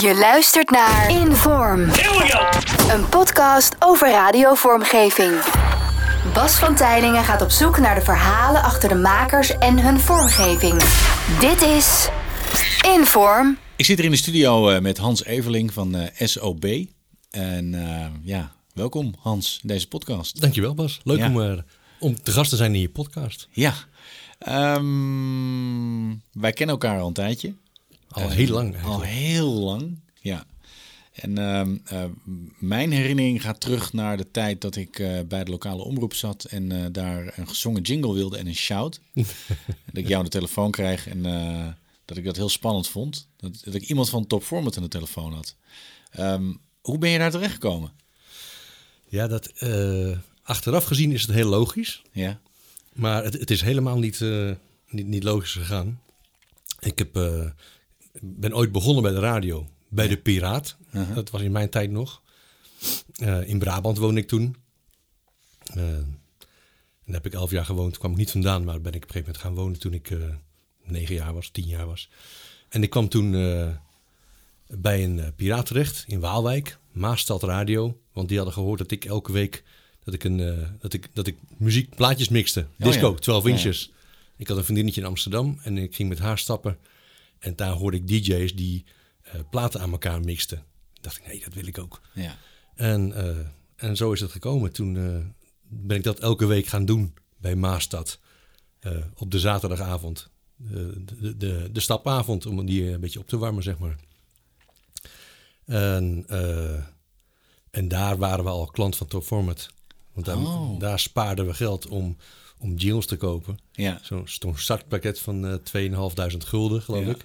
Je luistert naar Inform. Een podcast over radiovormgeving. Bas van Tijlingen gaat op zoek naar de verhalen achter de makers en hun vormgeving. Dit is Inform. Ik zit hier in de studio eh, met Hans Everling van eh, SOB. En eh, ja, welkom Hans in deze podcast. Dankjewel Bas. Leuk Ja. om, eh, om te gast te zijn in je podcast. Ja, Ehm, wij kennen elkaar al een tijdje. Al heel lang Al heel lang, ja. En ehm, eh, mijn herinnering gaat terug naar de tijd dat ik eh, bij de lokale omroep zat en eh, daar een gezongen jingle wilde en een shout. dat ik jou de telefoon kreeg en dat ik dat heel spannend vond. Dat, dat ik iemand van Top Format aan de telefoon had. Ehm, hoe ben je daar terecht gekomen? Ja, dat, achteraf gezien is het heel logisch. Ja, Maar het, het is helemaal niet, niet, niet logisch gegaan. Ik heb, ben ooit begonnen bij de radio. Bij de Piraat. Uh-huh. Dat was in mijn tijd nog. Eh, in Brabant woonde ik toen. Eh, en daar heb ik elf jaar gewoond. Kwam ik niet vandaan, maar ben ik op een gegeven moment gaan wonen toen ik eh, negen jaar was, tien jaar was. En ik kwam toen bij een piraat terecht in Waalwijk, Maastad Radio. Want die hadden gehoord dat ik elke week dat ik, een, dat ik, dat ik muziek, plaatjes mixte. Disco, ja. 12 Ja, ja. inches. Ik had een vriendinnetje in Amsterdam en ik ging met haar stappen. En daar hoorde ik DJ's die eh, platen aan elkaar mixten. dacht ik, nee, dat wil ik ook. ja. En, eh, en zo is het gekomen. Toen eh, ben ik dat elke week gaan doen bij Maastad. op de zaterdagavond. Eh, de, de, de stapavond, om die een beetje op te warmen, zeg maar. En, en daar waren we al klant van Top Format. Want daar, Oh. daar spaarden we geld om, om jingles te kopen. ja. Zo'n startpakket van eh 2.500 gulden, geloof Ja. ik.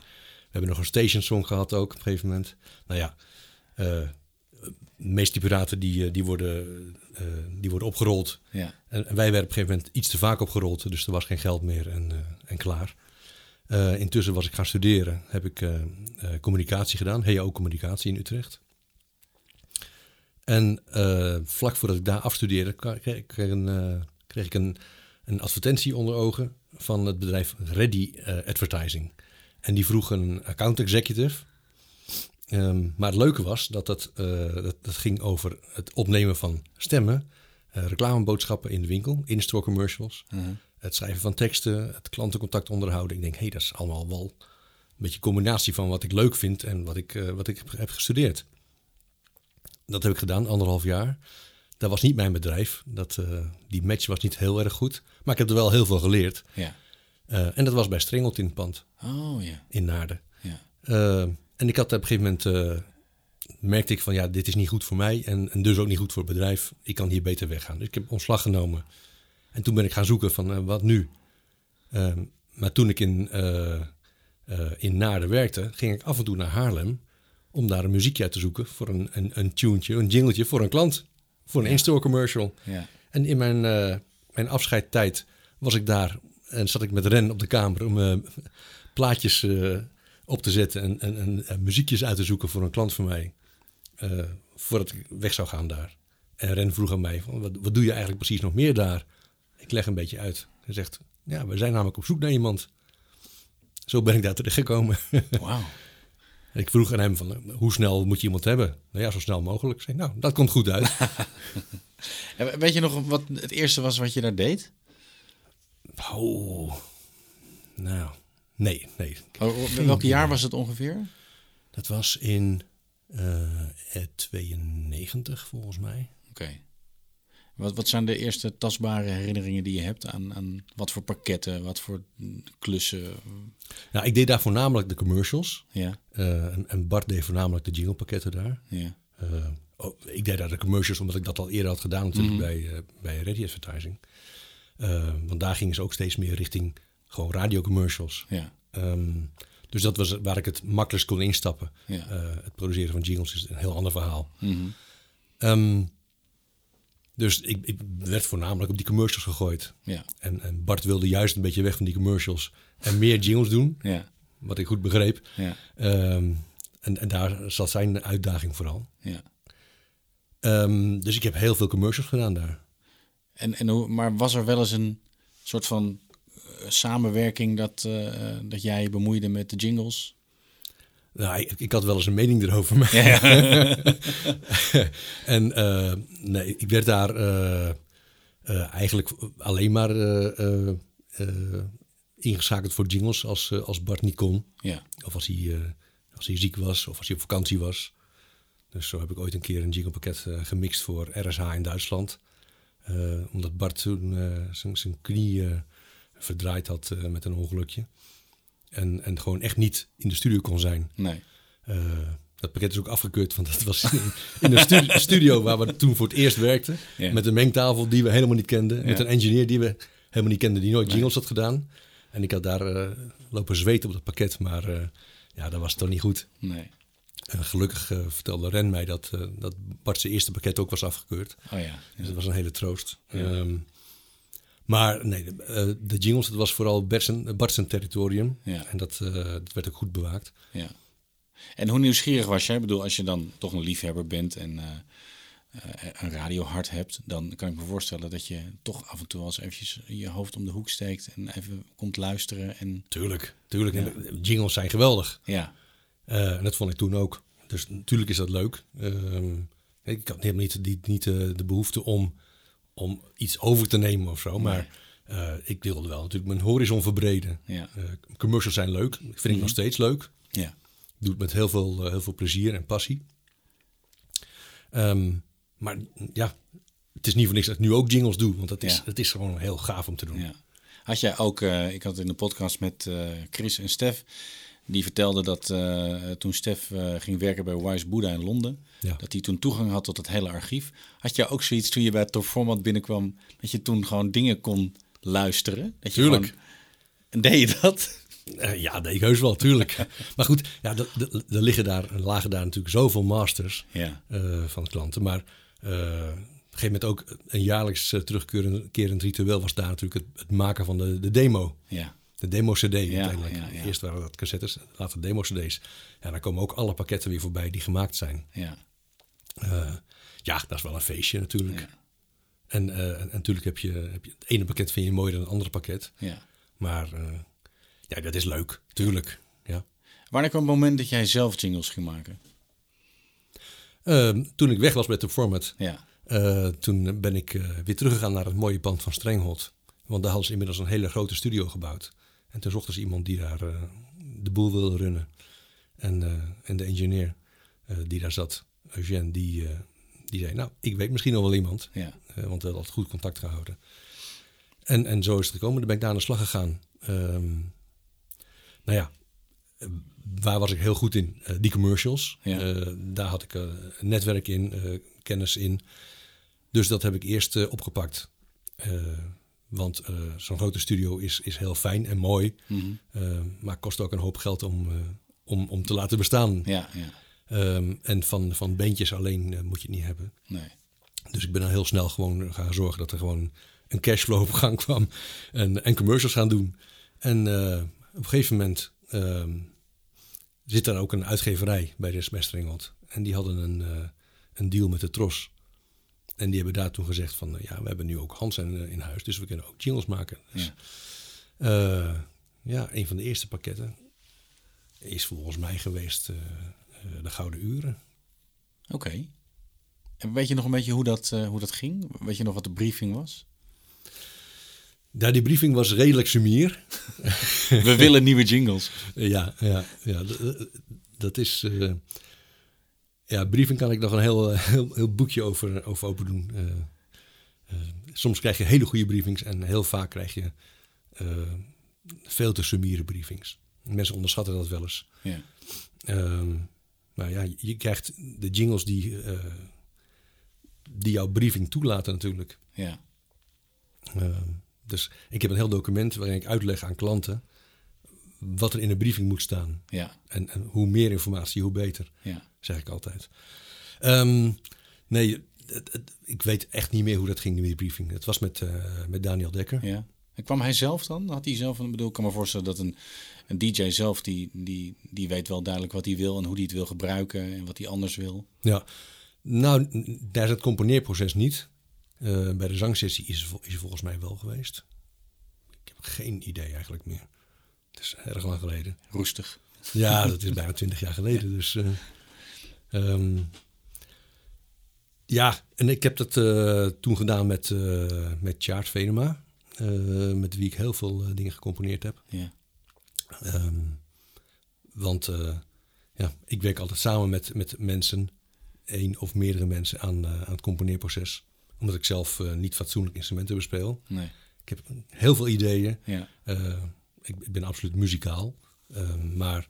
We hebben nog een station song gehad ook op een gegeven moment. Nou ja, eh, de meeste piraten die, eh, die, worden, eh, die worden opgerold. ja. En, en wij werden op een gegeven moment iets te vaak opgerold, dus er was geen geld meer en, en klaar. Intussen was ik gaan studeren, heb ik communicatie gedaan, HEO communicatie in Utrecht. En vlak voordat ik daar afstudeerde, kreeg ik een, kreeg ik een, een advertentie onder ogen van het bedrijf Ready Advertising. En die vroeg een account executive. Ehm, maar het leuke was dat dat, eh, dat dat ging over het opnemen van stemmen, eh, reclameboodschappen in de winkel, in-store commercials, het schrijven van teksten, het klantencontact onderhouden. Ik denk, hé, hey, dat is allemaal wel een beetje een combinatie van wat ik leuk vind en wat ik, eh, wat ik heb, heb gestudeerd. Dat heb ik gedaan, anderhalf jaar. Dat was niet mijn bedrijf. Dat, die match was niet heel erg goed. Maar ik heb er wel heel veel geleerd. ja. Eh, en dat was bij Strengelt in het pand Oh ja. in Naarden. ja. Eh, en ik had op een gegeven moment, eh, merkte ik van ja, dit is niet goed voor mij en, en dus ook niet goed voor het bedrijf. Ik kan hier beter weggaan. Dus ik heb ontslag genomen. En toen ben ik gaan zoeken van wat nu. Ehm, maar toen ik in, in Naarden werkte, ging ik af en toe naar Haarlem om daar een muziekje uit te zoeken voor een, een, een tunetje, een jingletje voor een klant. Voor een in-store commercial. Ja. En in mijn, eh mijn afscheidtijd was ik daar en zat ik met Ren op de kamer om eh, plaatjes eh, op te zetten en, en, en, en muziekjes uit te zoeken voor een klant van mij. eh, voordat ik weg zou gaan daar. En Ren vroeg aan mij, van, wat, wat doe je eigenlijk precies nog meer daar? Ik leg een beetje uit. Hij zegt, ja, we zijn namelijk op zoek naar iemand. Zo ben ik daar terechtgekomen. Wauw. ik vroeg aan hem, van, eh, hoe snel moet je iemand hebben? Nou ja, zo snel mogelijk. Ik zei, nou, dat komt goed uit. Weet je nog wat het eerste was wat je daar deed? Oh, nou, nee, nee. Oh, Welk jaar was het ongeveer? Dat was in eh, eh, 92 volgens mij. Oké. Wat, wat zijn de eerste tastbare herinneringen die je hebt aan, aan wat voor pakketten, wat voor klussen? Nou, ik deed daar voornamelijk de commercials. Ja, eh, en, en Bart deed voornamelijk de jinglepakketten daar. ja, Eh, oh, ik deed daar de commercials omdat ik dat al eerder had gedaan natuurlijk bij, eh bij Ready Advertising. Eh, want daar gingen ze ook steeds meer richting gewoon radiocommercials. ja, Ehm, dus dat was waar ik het makkelijkst kon instappen. Ja. Eh, het produceren van jingles is een heel ander verhaal. Mhm. Ehm, dus ik, ik werd voornamelijk op die commercials gegooid. ja, En, en Bart wilde juist een beetje weg van die commercials en meer jingles doen, ja, wat ik goed begreep. ja, Ehm, en, en daar zat zijn uitdaging vooral. ja. Dus ik heb heel veel commercials gedaan daar. En, en hoe, maar was er wel eens een soort van eh, samenwerking dat, eh, dat jij bemoeide met de jingles? Nou, ik, ik had wel eens een mening erover. Maar en uh, nee, ik werd daar uh, uh, eigenlijk alleen maar ingeschakeld voor jingles als, als Bart niet kon. Ja. Of als hij, als hij ziek was of als hij op vakantie was. Dus zo heb ik ooit een keer een jinglepakket gemixt voor RSH in Duitsland. Omdat Bart toen zijn knie verdraaid had met een ongelukje. En, en gewoon echt niet in de studio kon zijn. Nee. Dat pakket is ook afgekeurd, want dat was in, een studio, waar we toen voor het eerst werkten. Met een mengtafel die we helemaal niet kenden. Met een engineer die we helemaal niet kenden, die nooit jingles had gedaan. En ik had daar uh, lopen zweten op dat pakket, maar uh, ja, dat was toch niet goed. Nee. En gelukkig vertelde Ren mij dat, dat Bart zijn eerste pakket ook was afgekeurd. Oh ja. Dus dat was een hele troost. Um, maar nee, de, uh, de jingles, dat was vooral Bart zijn territorium. Ja. En dat, dat, werd ook goed bewaakt. Ja. En hoe nieuwsgierig was jij? Ik bedoel, als je dan toch een liefhebber bent en een radiohart hebt, dan kan ik me voorstellen dat je toch af en toe wel eens eventjes je hoofd om de hoek steekt en even komt luisteren. En... Tuurlijk, tuurlijk. Ja. Jingles zijn geweldig. Ja. En dat vond ik toen ook. Dus natuurlijk is dat leuk. Ehm, ik had helemaal niet, die, niet de behoefte om om iets over te nemen of zo. Maar uh, ik wilde wel natuurlijk mijn horizon verbreden. Ja. Commercials zijn leuk. Ik vind mm -hmm. ik nog steeds leuk. Ja. Ik doe het met heel veel, heel veel plezier en passie. Um, maar ja, het is niet voor niks dat ik nu ook jingles doe. Want het is, ja. het is gewoon heel gaaf om te doen. Ja. Had jij ook, ik had in de podcast met Chris en Stef... Die vertelde dat uh, toen Stef uh, ging werken bij Wise Buddha in Londen, ja. dat hij toen toegang had tot het hele archief. Had je ook zoiets toen je bij Top Format binnenkwam, dat je toen gewoon dingen kon luisteren? Dat je tuurlijk. Gewoon... En deed je dat? Uh, ja, deed ik heus wel, tuurlijk. maar goed, ja, er liggen daar, lagen daar natuurlijk zoveel masters ja. van klanten. Maar op een gegeven moment ook een jaarlijks terugkerend ritueel was daar natuurlijk het, het maken van de, de demo. Ja de demo-cd uiteindelijk. Ja, ja. Eerst waren dat cassettes, later demo-cd's. Ja, dan komen ook alle pakketten weer voorbij die gemaakt zijn. Ja, uh, ja dat is wel een feestje natuurlijk. En, uh, en, natuurlijk heb je, heb je het ene pakket vind je mooier dan het andere pakket. Ja. Maar uh, ja, dat is leuk, tuurlijk. Ja. Wanneer kwam het moment dat jij zelf jingles ging maken? Ehm, toen ik weg was met de format, ja. toen ben ik weer teruggegaan naar het mooie pand van Strenghold. Want daar hadden ze inmiddels een hele grote studio gebouwd. En toen zochten ze iemand die daar uh, de boel wilde runnen. En, uh, en de engineer uh, die daar zat, Eugène, die, die zei... Nou, ik weet misschien nog wel iemand. Ja. want we hadden altijd goed contact gehouden. En, en zo is het gekomen. Dan ben ik daar aan de slag gegaan. Um, nou ja, waar was ik heel goed in? die commercials. Ja. daar had ik een netwerk in, kennis in. Dus dat heb ik eerst opgepakt. Want uh, zo'n grote studio is, is heel fijn en mooi. Mm -hmm. uh, maar kost ook een hoop geld om, uh, om, om te laten bestaan. Ja, ja. Um, en van, van bandjes alleen moet je het niet hebben. Nee. Dus ik ben dan heel snel gewoon gaan zorgen dat er gewoon een cashflow op gang kwam. En, en commercials gaan doen. En op een gegeven moment zit daar ook een uitgeverij bij de. En die hadden een, een deal met de Tros. En die hebben daar toen gezegd van, ja, we hebben nu ook Hans in, in huis, dus we kunnen ook jingles maken. Dus, ja. Uh, ja, een van de eerste pakketten is volgens mij geweest uh, uh, de Gouden Uren. Oké. Okay. En weet je nog een beetje hoe dat, hoe dat ging? Weet je nog wat de briefing was? Ja, die briefing was redelijk sumier. we willen nieuwe jingles. ja, ja, ja, dat is ja, briefing kan ik nog een heel, heel, heel boekje over, over open doen. Uh, uh, soms krijg je hele goede briefings en heel vaak krijg je veel te summiere briefings. Mensen onderschatten dat wel eens. Ja. maar ja, je krijgt de jingles die, die jouw briefing toelaten natuurlijk. Ja. dus ik heb een heel document waarin ik uitleg aan klanten wat er in een briefing moet staan. Ja. En, en hoe meer informatie, hoe beter. Ja. Zeg ik altijd. Um, nee, het, het, ik weet echt niet meer hoe dat ging met die briefing. Het was met, uh, met Daniel Dekker. Ja. En kwam hij zelf dan? Had hij zelf een bedoel? Ik kan me voorstellen dat een, een DJ zelf die, die, die weet wel duidelijk wat hij wil en hoe hij het wil gebruiken en wat hij anders wil. Ja, nou, daar is het componeerproces niet. Uh, bij de zangsessie is, is volgens mij wel geweest. Ik heb geen idee eigenlijk meer. Het is erg lang geleden. Roestig. Ja, dat is bijna twintig jaar geleden. Dus, uh, um, ja, en ik heb dat uh, toen gedaan met, uh, met Chart Venema. met wie ik heel veel dingen gecomponeerd heb. Ja. Um, want ja, ik werk altijd samen met, met mensen, één of meerdere mensen aan, aan het componeerproces. Omdat ik zelf niet fatsoenlijk instrumenten bespeel. Nee. Ik heb heel veel ideeën. Ja. Ik, ik, ben absoluut muzikaal. Ehm, maar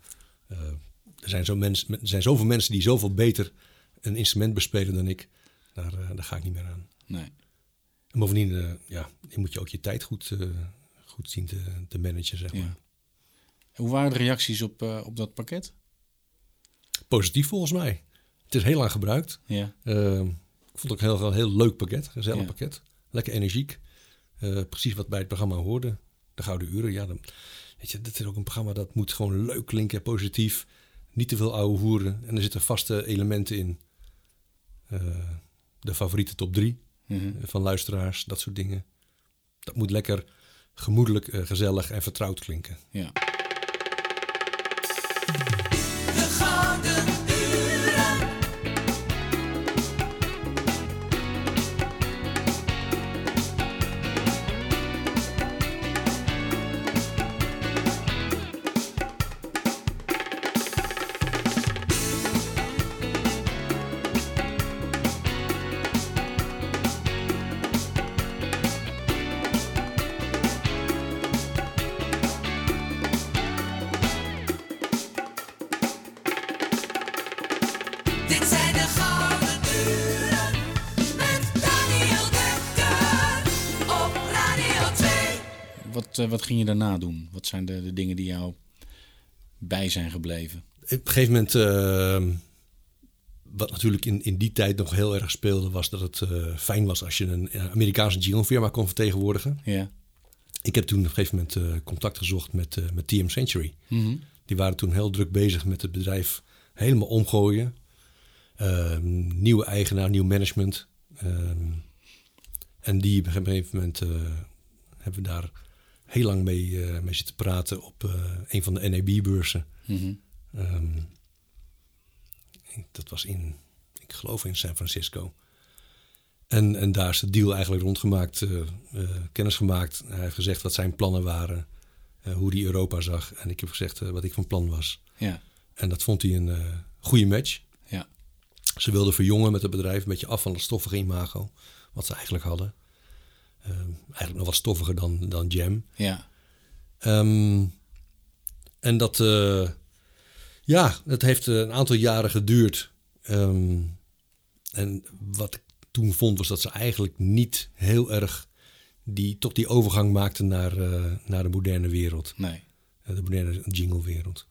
er, zijn zo mensen, er zijn zoveel mensen die zoveel beter een instrument bespelen dan ik. Daar, uh, daar ga ik niet meer aan. Nee. En bovendien, uh, ja, moet je ook je tijd goed, uh, goed zien te, te managen, zeg maar. Ja. Hoe waren de reacties op, op dat pakket? Positief volgens mij. Het is heel lang gebruikt. Ja. Ehm, ik vond het ook heel, een heel leuk pakket, gezellig ja. pakket. Lekker energiek. precies wat bij het programma hoorde. De Gouden Uren, ja. Dan, weet je, dat is ook een programma dat moet gewoon leuk klinken, positief. Niet te veel ouwe hoeren. En er zitten vaste elementen in. Uh, de favoriete top drie mm -hmm. van luisteraars, dat soort dingen. Dat moet lekker gemoedelijk, uh, gezellig en vertrouwd klinken. Ja. Wat, ging je daarna doen? Wat zijn de, de dingen die jou bij zijn gebleven? Op een gegeven moment, uh, wat natuurlijk in, in die tijd nog heel erg speelde, was dat het uh, fijn was als je een Amerikaanse jinglefirma kon vertegenwoordigen. Ja. Ik heb toen op een gegeven moment contact gezocht met, met TM Century. Mm -hmm. Die waren toen heel druk bezig met het bedrijf helemaal omgooien. Uh, nieuwe eigenaar, nieuw management. Uh, en die op een gegeven moment hebben we daar heel lang mee, uh, mee zitten praten op een van de NAB-beurzen. Mm -hmm. um, dat was in, ik geloof in San Francisco. En, en daar is de deal eigenlijk rondgemaakt, kennis gemaakt. Hij heeft gezegd wat zijn plannen waren, hoe hij Europa zag. En ik heb gezegd wat ik van plan was. Ja. En dat vond hij een goede match. Ja. Ze wilden verjongen met het bedrijf, een beetje af van het stoffige imago, wat ze eigenlijk hadden. Uh, eigenlijk nog wat stoffiger dan, dan Jam. Ja. Um, en dat, uh, ja, het heeft een aantal jaren geduurd. Um, en wat ik toen vond, was dat ze eigenlijk niet heel erg die, toch die overgang maakten naar, uh, naar de moderne wereld. Nee. De moderne jingle-wereld.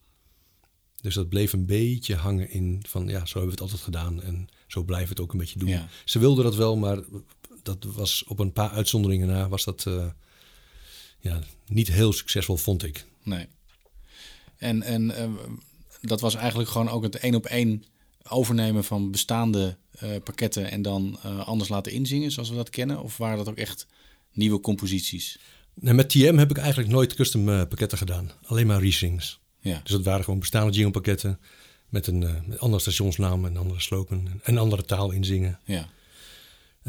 Dus dat bleef een beetje hangen in van ja, zo hebben we het altijd gedaan en zo blijven we het ook een beetje doen. Ja. Ze wilden dat wel, maar dat was op een paar uitzonderingen na was dat uh, ja, niet heel succesvol, vond ik. Nee. En, en uh, dat was eigenlijk gewoon ook het één op één overnemen van bestaande uh, pakketten en dan anders laten inzingen zoals we dat kennen? Of waren dat ook echt nieuwe composities? Nee, met TM heb ik eigenlijk nooit custom pakketten gedaan. Alleen maar resings. Ja. Dus dat waren gewoon bestaande jinglepakketten met een met andere stationsnaam en andere slogan en andere taal inzingen. Ja.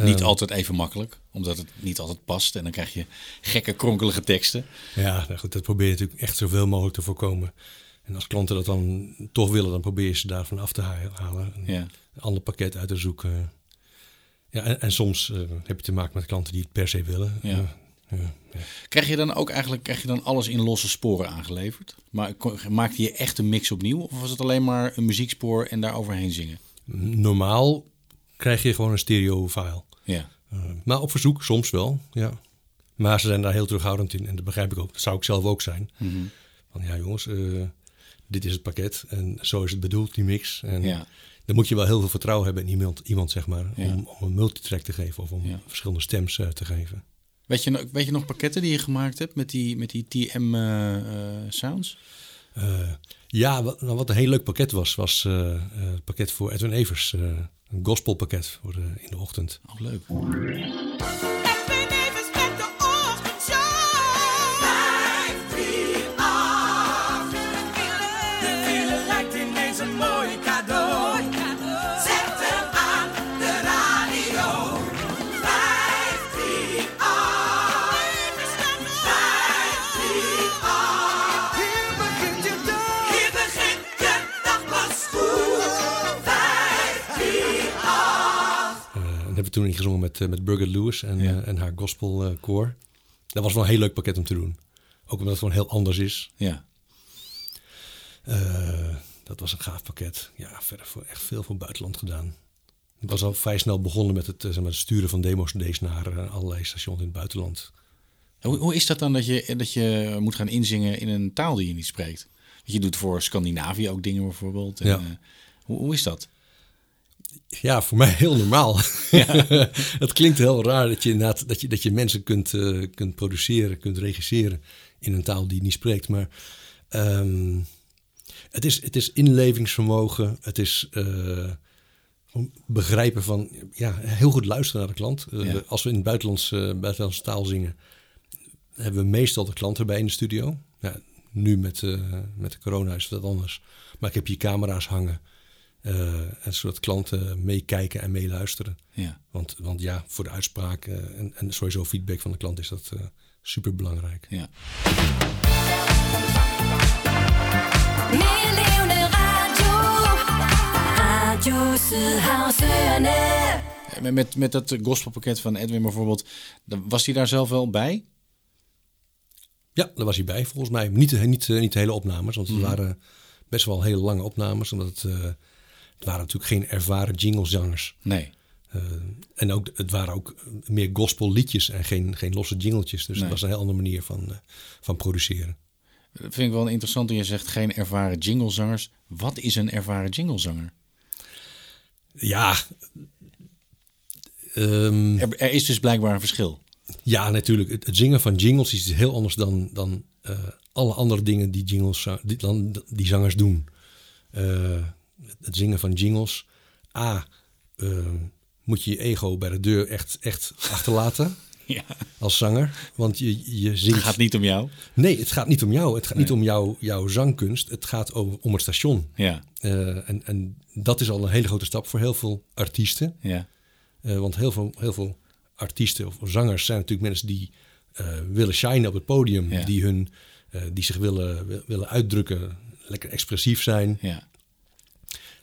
Niet altijd even makkelijk, omdat het niet altijd past en dan krijg je gekke kronkelige teksten. Ja, nou goed, dat probeer je natuurlijk echt zoveel mogelijk te voorkomen. En als klanten dat dan toch willen, dan probeer je ze daarvan af te halen. Een ja. ander pakket uit te zoeken. Ja, en, en soms uh, heb je te maken met klanten die het per se willen. Ja. Uh, ja, ja. Krijg je dan ook eigenlijk krijg je dan alles in losse sporen aangeleverd? Maar maakte je echt een mix opnieuw? Of was het alleen maar een muziekspoor en daar overheen zingen? Normaal krijg je gewoon een stereo file. Ja. Uh, maar op verzoek soms wel, ja. Maar ze zijn daar heel terughoudend in en dat begrijp ik ook. Dat zou ik zelf ook zijn. Mm -hmm. Van ja jongens, uh, dit is het pakket en zo is het bedoeld, die mix. En ja. dan moet je wel heel veel vertrouwen hebben in iemand, iemand zeg maar, ja. om, om, een multitrack te geven of om ja. verschillende stems uh, te geven. Weet je, weet je nog pakketten die je gemaakt hebt met die, met die TM sounds? Uh, ja, wat, nou, wat een heel leuk pakket was, was het pakket voor Edwin Evers. Een gospelpakket voor in de ochtend. Oh, leuk. Toen ingezongen met, eh, met Birgit Lewis en, Ja. eh, en haar gospel eh, koor. Dat was wel een heel leuk pakket om te doen. Ook omdat het gewoon heel anders is. Ja. Eh, dat was een gaaf pakket. Ja, verder voor echt veel voor buitenland gedaan. Ik was al vrij snel begonnen met het, zeg maar, het sturen van demos naar allerlei stations in het buitenland. Hoe, hoe is dat dan dat je, dat je moet gaan inzingen in een taal die je niet spreekt? Je doet voor Scandinavië ook dingen bijvoorbeeld. En, Ja. hoe, hoe is dat? Ja, voor mij heel normaal. het klinkt heel raar dat je, inderdaad, dat je, dat je mensen kunt, eh, kunt produceren, kunt regisseren in een taal die je niet spreekt. Maar ehm, het, is, het is inlevingsvermogen, het is eh, begrijpen van, ja, heel goed luisteren naar de klant. Eh, Ja. Als we in het buitenlands, eh, buitenlandse taal zingen, hebben we meestal de klant erbij in de studio. Ja, nu met, met de corona is dat anders. Maar ik heb hier camera's hangen. Eh, en zodat klanten meekijken en meeluisteren. Ja. Want, want ja, voor de uitspraak eh, en, en sowieso feedback van de klant is dat super belangrijk. Ja. Met- Met, met dat gospelpakket van Edwin bijvoorbeeld, was hij daar zelf wel bij? Ja, daar was hij bij volgens mij. Niet, de- niet, eh, niet de hele opnames, want het waren best wel hele lange opnames. Omdat het, eh, het waren natuurlijk geen ervaren jinglezangers. Nee. Eh, en ook, het waren ook meer gospelliedjes en geen, geen losse jingletjes. Dus Nee. het was een heel andere manier van, eh, van produceren. Dat vind ik wel interessant. dat Je zegt geen ervaren jinglezangers. Wat is een ervaren jinglezanger? Ja, ehm, Er, er is dus blijkbaar een verschil. Ja, natuurlijk. Het, het zingen van jingles is heel anders dan, dan eh, alle andere dingen die, jingles, die, dan, die zangers doen. Het zingen van jingles. A, eh, moet je je ego bij de deur echt, echt achterlaten Ja. als zanger. Want je, je Het zingt... gaat niet om jou. Nee, het gaat niet om jou. Het gaat niet om jou, jouw zangkunst. Het gaat om het station. Ja. Eh, en, en dat is al een hele grote stap voor heel veel artiesten. Ja. Eh, want heel veel, heel veel artiesten of zangers zijn natuurlijk mensen die eh, willen shinen op het podium. Ja. Die, hun, die zich willen, wil- willen uitdrukken, lekker expressief zijn. Ja.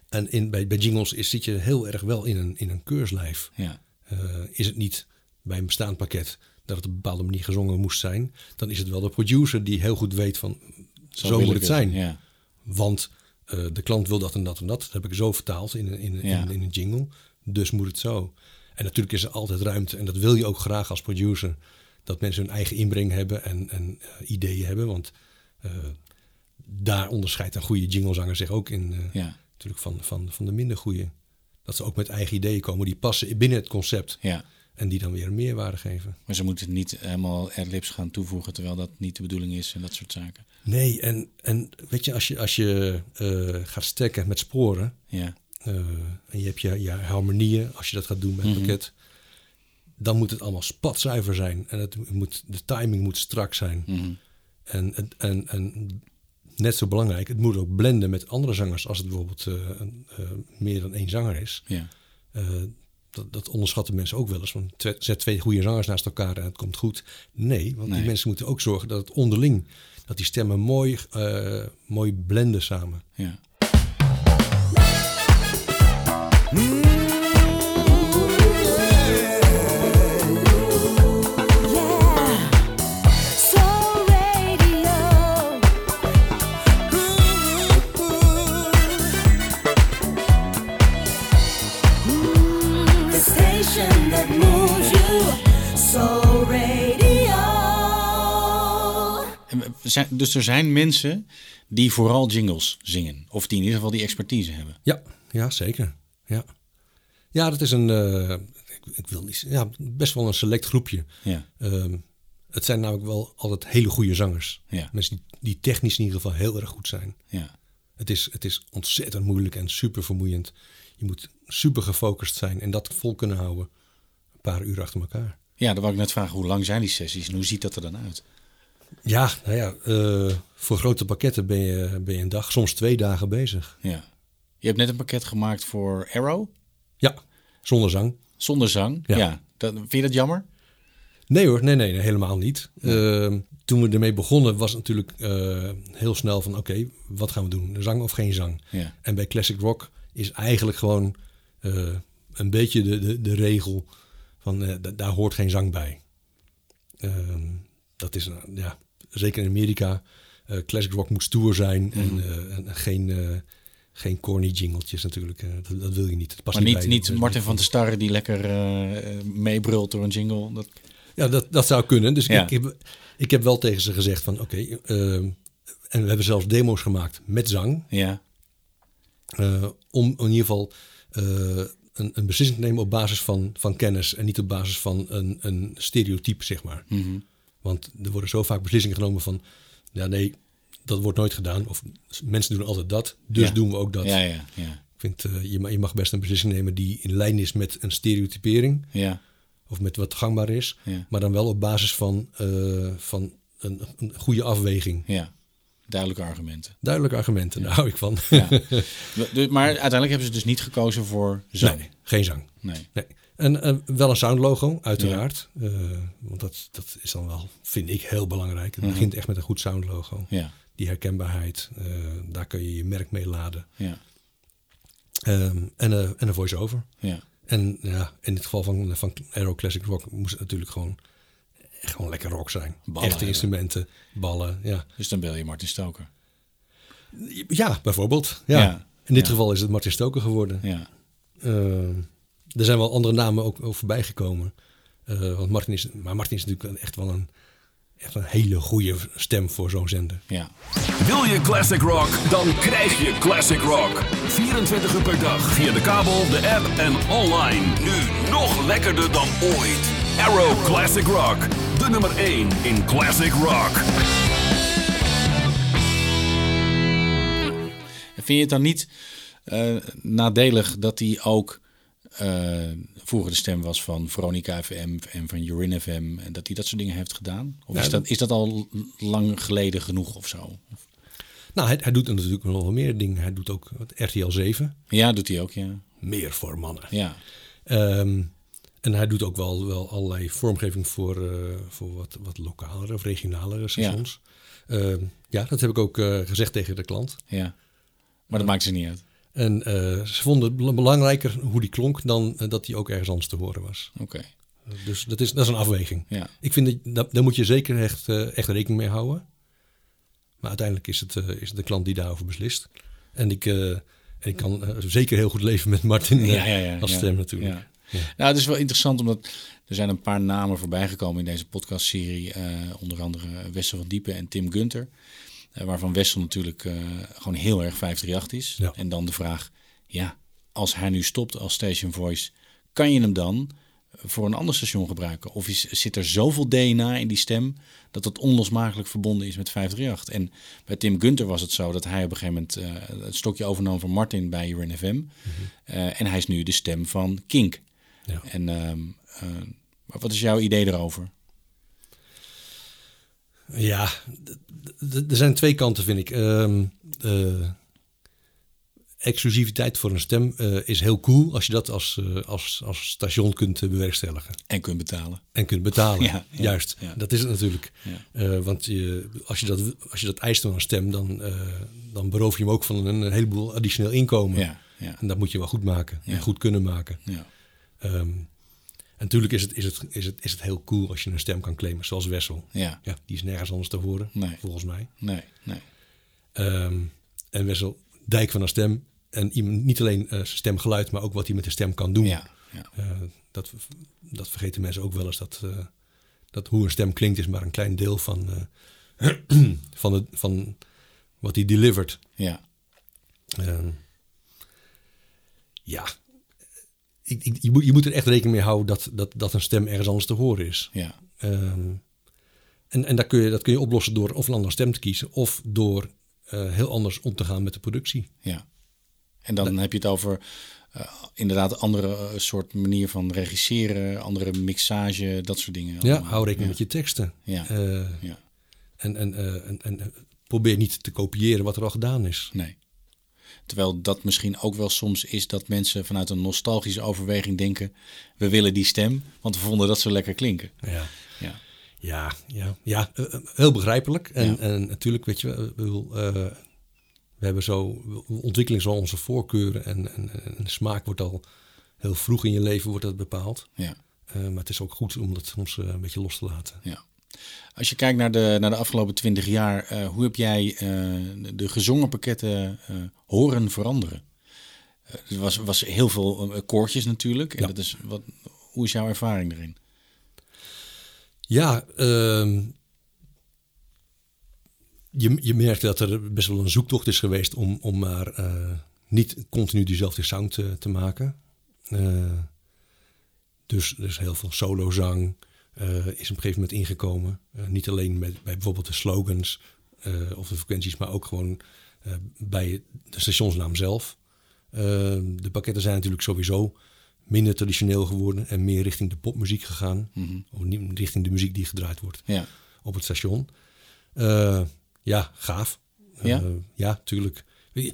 En in, bij, bij jingles is, zit je heel erg wel in een, in een keurslijf. Ja. Eh, is het niet bij een bestaand pakket dat het op een bepaalde manier gezongen moest zijn, dan is het wel de producer die heel goed weet van zo, moet het zijn. Ja. Want eh, de klant wil dat en dat en dat. Dat heb ik zo vertaald in, een- in, Ja. in, in een jingle. Dus moet het zo. En natuurlijk is er altijd ruimte. En dat wil je ook graag als producer. Dat mensen hun eigen inbreng hebben en, en eh, ideeën hebben. Want daar onderscheidt een goede jinglezanger zich ook in. Ja. Natuurlijk van, van, van de minder goede. Dat ze ook met eigen ideeën komen die passen binnen het concept. Ja. En die dan weer een meerwaarde geven. Maar ze moeten niet helemaal adlibs gaan toevoegen terwijl dat niet de bedoeling is en dat soort zaken. Nee, en, en weet je, als je, als je eh, gaat stekken met sporen. Ja. Eh, en je hebt je, je harmonieën, als je dat gaat doen met het pakket, dan moet het allemaal spatzuiver zijn. En het moet, de timing moet strak zijn. en, het- en, en net zo belangrijk, het moet ook blenden met andere zangers. Als het bijvoorbeeld eh, een, eh, meer dan één zanger is. Ja. Eh, dat, dat onderschatten mensen ook wel eens. Want zet twee goede zangers naast elkaar en het komt goed. Nee, want Nee. die mensen moeten ook zorgen dat het onderling, dat die stemmen mooi, eh, mooi blenden samen. Ja. Soul Zijn- Dus er zijn mensen die vooral jingles zingen. Of die in ieder geval die expertise hebben. Ja, ja zeker. Ja, ja dat is een, eh, ik, ik wil niet, ja, best wel een select groepje. Ja. Ehm, het zijn namelijk wel altijd hele goede zangers. Ja. Mensen die, die technisch in ieder geval heel erg goed zijn. Ja. Het is, het is ontzettend moeilijk en super vermoeiend. Je moet super gefocust zijn en dat vol kunnen houden. Een paar uur achter elkaar. Ja, dan wou ik net vragen, hoe lang zijn die sessies en hoe ziet dat er dan uit? Ja, nou ja, eh, voor grote pakketten ben je, ben je een dag, soms twee dagen bezig. Ja. Je hebt net een pakket gemaakt voor Arrow, Ja, zonder zang. zonder zang. Ja. Ja. Dat, vind je dat jammer? Nee hoor, nee, nee, nee, helemaal niet. Ehm, toen we ermee begonnen was het natuurlijk eh, heel snel van oké, wat gaan we doen? Zang of geen zang? Ja. En bij Classic Rock is eigenlijk gewoon eh, een beetje de, de, de regel van da- daar hoort geen zang bij. Dat is, een- ja, zeker in Amerika, eh, classic rock moet stoer zijn en, eh, en geen, eh, geen corny jingletjes natuurlijk. eh, dat, dat wil je niet. Dat past Maar niet, bij- niet Martin van der Starre die lekker eh, eh, meebrult door een jingle. Dat, Ja, dat, dat zou kunnen. Dus Ja. ik, heb, ik heb wel tegen ze gezegd van oké, ehm, en we hebben zelfs demo's gemaakt met zang. ja, eh, om in ieder geval eh, een, een beslissing te nemen op basis van, van kennis en niet op basis van een, een stereotype, zeg maar. Mhm. Want er worden zo vaak beslissingen genomen van, ja nee, dat wordt nooit gedaan. Of mensen doen altijd dat, dus Ja. doen we ook dat. ja, ja, ja, Ik vind, eh, je, je mag best een beslissing nemen die in lijn is met een stereotypering. ja, Of met wat gangbaar is. Ja. Maar dan wel op basis van, eh, van een, een goede afweging. ja. Duidelijke argumenten. Duidelijke argumenten, daar hou ik van. Ja. Maar uiteindelijk hebben ze dus niet gekozen voor zang. Nee, geen zang. Nee. Nee. En eh, wel een soundlogo, uiteraard. Eh, want dat, dat is dan wel, vind ik, heel belangrijk. Het begint echt met een goed soundlogo. Ja, Die herkenbaarheid, eh, daar kun je je merk mee laden. ja, Ehm, en, en een voice-over. ja. En ja, in het geval van, van Aero Classic Rock moest het natuurlijk gewoon, gewoon lekker rock zijn. Ballen Echte instrumenten, ballen, ja. Dus dan bel je Martin Stoker. Ja, bijvoorbeeld. Ja. Ja. In dit Ja. geval is het Martin Stoker geworden. Ja, Eh, er zijn wel andere namen ook, ook voorbij gekomen. Eh, want Martin is, maar Martin is natuurlijk echt wel een, echt een hele goede stem voor zo'n zender. ja. Wil je Classic Rock? Dan krijg je Classic Rock. 24 uur per dag via de kabel, de app en online. Nu nog lekkerder dan ooit. Arrow Classic Rock. De nummer 1 in Classic Rock. Vind je het dan niet eh, nadelig dat hij ook vroeger de stem was van Veronica FM en van Urin FM en dat hij dat soort dingen heeft gedaan? Of Ja, is, dat, is dat al lang geleden genoeg of zo? Nou, hij, hij doet natuurlijk nog wel meer dingen. Hij doet ook wat RTL 7. Ja, doet hij ook, ja. Meer voor mannen. Ja, Ehm, en hij doet ook wel, wel allerlei vormgeving voor, eh, voor wat, wat lokalere of regionalere stations. Ehm, ja, dat heb ik ook eh, gezegd tegen de klant. ja. Maar dat maakt ze niet uit. En eh, ze vonden het bel- belangrijker hoe die klonk dan eh, dat hij ook ergens anders te horen was. Oké, Dus dat is, dat is een afweging. ja. Ik vind dat, dat daar moet je zeker echt, eh, echt rekening mee houden. Maar uiteindelijk is het, eh, is het de klant die daarover beslist. En ik, eh, en ik kan eh, zeker heel goed leven met Martin eh, Ja, ja, ja, als stem natuurlijk. Ja. Nou, het is wel interessant omdat er zijn een paar namen voorbij gekomen in deze podcastserie. eh onder andere Wessel van Diepen en Tim Gunter. Eh, waarvan Wessel natuurlijk eh, gewoon heel erg 538 is. Ja. En dan de vraag, ja, als hij nu stopt als station voice, kan je hem dan voor een ander station gebruiken? Of is, zit er zoveel DNA in die stem dat het onlosmakelijk verbonden is met 538? En bij Tim Gunter was het zo dat hij op een gegeven moment eh, het stokje overnam van Martin bij Urin FM. Eh, en hij is nu de stem van Kink. Ja. En eh, wat is jouw idee erover? Ja, er zijn twee kanten, vind ik. Ehm, eh, exclusiviteit voor een stem eh, is heel cool als je dat als, eh, als, als station kunt bewerkstelligen. En kunt betalen. En kunt betalen. Ja, ja, Juist, ja. dat is het natuurlijk. Want je, als, je dat, als je dat eist van een stem, dan, dan beroof je hem ook van een, heleboel additioneel inkomen. Ja, ja, En dat moet je wel goed maken en goed kunnen maken. ja. En natuurlijk is het, is, het, is, het, is het heel cool als je een stem kan claimen, zoals Wessel. Ja. Ja, die is nergens anders te horen, Nee. volgens mij. Nee, nee. Ehm, en Wessel, dijk van een stem. En iemand, niet alleen eh, zijn stemgeluid, maar ook wat hij met de stem kan doen. Ja, ja. Eh, dat, dat vergeten mensen ook wel eens. Dat, eh, dat hoe een stem klinkt is maar een klein deel van, van, van wat hij delivert. ja. Ehm, ja, ik, ik- je, moet, je moet er echt rekening mee houden dat, dat, dat een stem ergens anders te horen is. ja. Ehm, en en dat, kun je, dat kun je oplossen door of een andere stem te kiezen... of door eh, heel anders om te gaan met de productie. Ja. En dan heb je het over eh, inderdaad andere eh, soort manier van regisseren, andere mixage, dat soort dingen. Ja, allemaal. hou rekening ja. met je teksten. Ja. Ja, en, en, en, en probeer niet te kopiëren wat er al gedaan is. nee. Terwijl dat misschien ook wel soms is dat mensen vanuit een nostalgische overweging denken: we willen die stem, want we vonden dat zo lekker klinken. Ja, Ja, ja, ja, ja eh, eh, heel begrijpelijk. En, Ja. en natuurlijk, weet je, we, we, eh, we hebben zo, we ontwikkelen zo onze voorkeuren en, en, en de smaak wordt al heel vroeg in je leven wordt dat bepaald. Ja. Maar het is ook goed om dat soms een beetje los te laten. Ja. Als je kijkt naar de, naar de afgelopen twintig jaar, eh, hoe heb jij eh, de- gezongen pakketten eh, horen veranderen? Er was, was heel veel koortjes natuurlijk. En Ja. dat is, wat, hoe is jouw ervaring erin? Ja, ehm, je, je merkt dat er best wel een zoektocht is geweest om, om maar niet continu diezelfde sound te, te maken. Dus, dus heel veel solozang is op een gegeven moment ingekomen. Eh, niet alleen met, bij bijvoorbeeld de slogans eh, of de frequenties, maar ook gewoon eh, bij de stationsnaam zelf. Eh, de pakketten zijn natuurlijk sowieso minder traditioneel geworden en meer richting de popmuziek gegaan. Of niet richting de muziek die gedraaid wordt Ja. op het station. Eh, ja, gaaf. Ja? Eh, ja, tuurlijk. We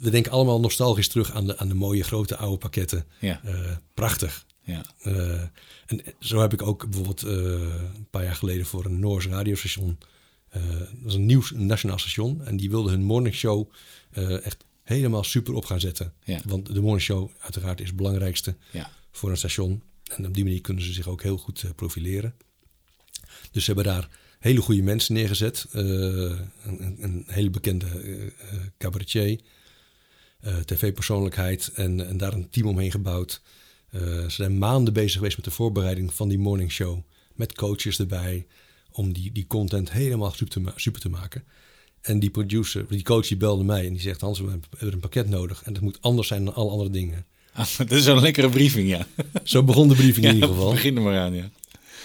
we denken allemaal nostalgisch terug aan de, aan de mooie grote oude pakketten. Ja. Eh, prachtig. Ja. Eh, en zo heb ik ook bijvoorbeeld eh, een paar jaar geleden voor een Noors radiostation. eh dat was een nieuw een nationaal station. En die wilden hun morningshow echt helemaal super op gaan zetten. Ja. Want de morningshow uiteraard is het belangrijkste Ja. voor een station. En op die manier kunnen ze zich ook heel goed profileren. Dus ze hebben daar hele goede mensen neergezet. Een, een, een hele bekende cabaretier, tv-persoonlijkheid en, en daar een team omheen gebouwd. Eh, ze zijn maanden bezig geweest met de voorbereiding van die morning show. Met coaches erbij, om die, die content helemaal super te, super te maken. En die producer, die coach, die belde mij en die zegt... Hans, we hebben een pakket nodig en dat moet anders zijn dan alle andere dingen. Ah, dat is zo'n lekkere briefing, ja. Zo begon de briefing in ieder geval. Begin er maar aan, ja.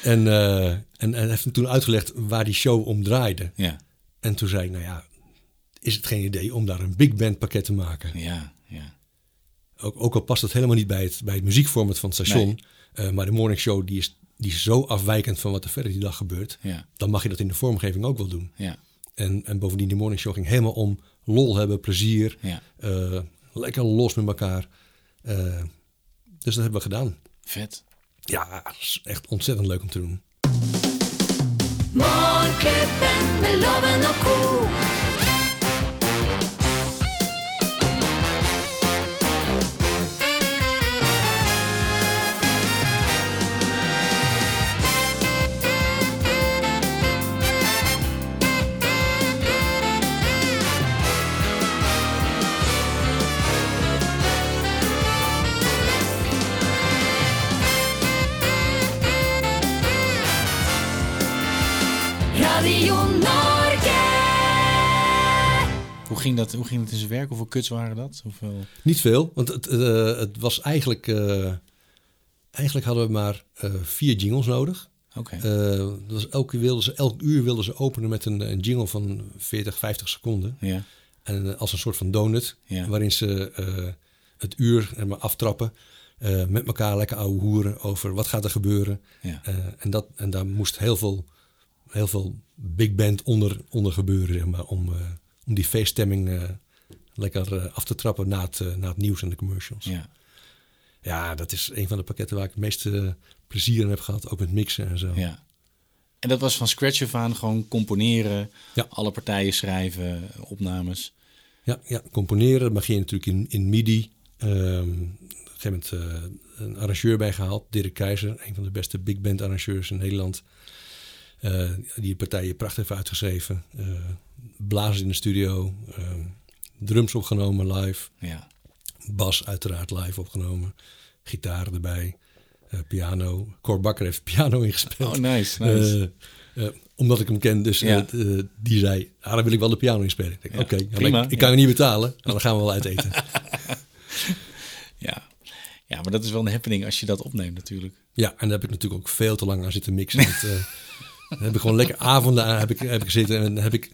En, eh, en, en heeft hem toen uitgelegd waar die show om draaide. Ja, En toen zei ik, nou ja, is het geen idee om daar een big band pakket te maken? ja, ja. Ook, ook al past het helemaal niet bij het, bij het muziekformat van het station. Nee. eh, maar de morning show die is, die is zo afwijkend van wat er verder die dag gebeurt. Ja. Dan mag je dat in de vormgeving ook wel doen. Ja, En, en bovendien, de morning show ging helemaal om lol hebben, plezier. ja. eh, lekker los met elkaar. Eh, dus dat hebben we gedaan. Vet. Ja, dat is echt ontzettend leuk om te doen. Loven. Dat, hoe ging het in zijn werk? Hoeveel kuts waren dat? Hoeveel... Niet veel, want het, eh, het was eigenlijk... eh, eigenlijk hadden we maar eh, vier jingles nodig. Oké. Dat was elke, wilden ze, elk uur wilden ze openen met een, een jingle van 40, 50 seconden. ja, En als een soort van donut, Ja. waarin ze het uur maar aftrappen. met elkaar lekker ouwe hoeren over wat gaat er gebeuren. ja. En, dat, en daar moest heel veel, heel veel big band onder, onder gebeuren, zeg maar, om, om die feeststemming eh, lekker eh, af te trappen na het, eh, na het nieuws en de commercials. Ja. ja, dat is een van de pakketten waar ik het meeste plezier in heb gehad, ook met mixen en zo. ja. En dat was van scratch af aan gewoon componeren, Ja. alle partijen schrijven, opnames. Ja, ja componeren, mag je natuurlijk in, in MIDI. Ehm, op een gegeven moment een arrangeur bijgehaald, Dirk Keizer, een van de beste big band arrangeurs in Nederland. Eh, die partijen prachtig heeft uitgeschreven. Eh blazers in de studio, ehm, drums opgenomen live, Ja, bas uiteraard live opgenomen, gitaar erbij, eh, piano. Cor Bakker heeft piano ingespeeld. Oh, nice, nice. Eh, eh, omdat ik hem ken, dus Ja. eh, eh, die zei, ah, dan wil ik wel de piano inspelen. Ik denk, Ja, Oké, maar prima, ik, kan je niet betalen, nou, dan gaan we wel uit eten. ja. ja, maar dat is wel een happening als je dat opneemt natuurlijk. Ja, en daar heb ik natuurlijk ook veel te lang aan zitten mixen. Want, daar heb ik gewoon lekker avonden aan heb ik, heb ik gezeten. En dan heb ik,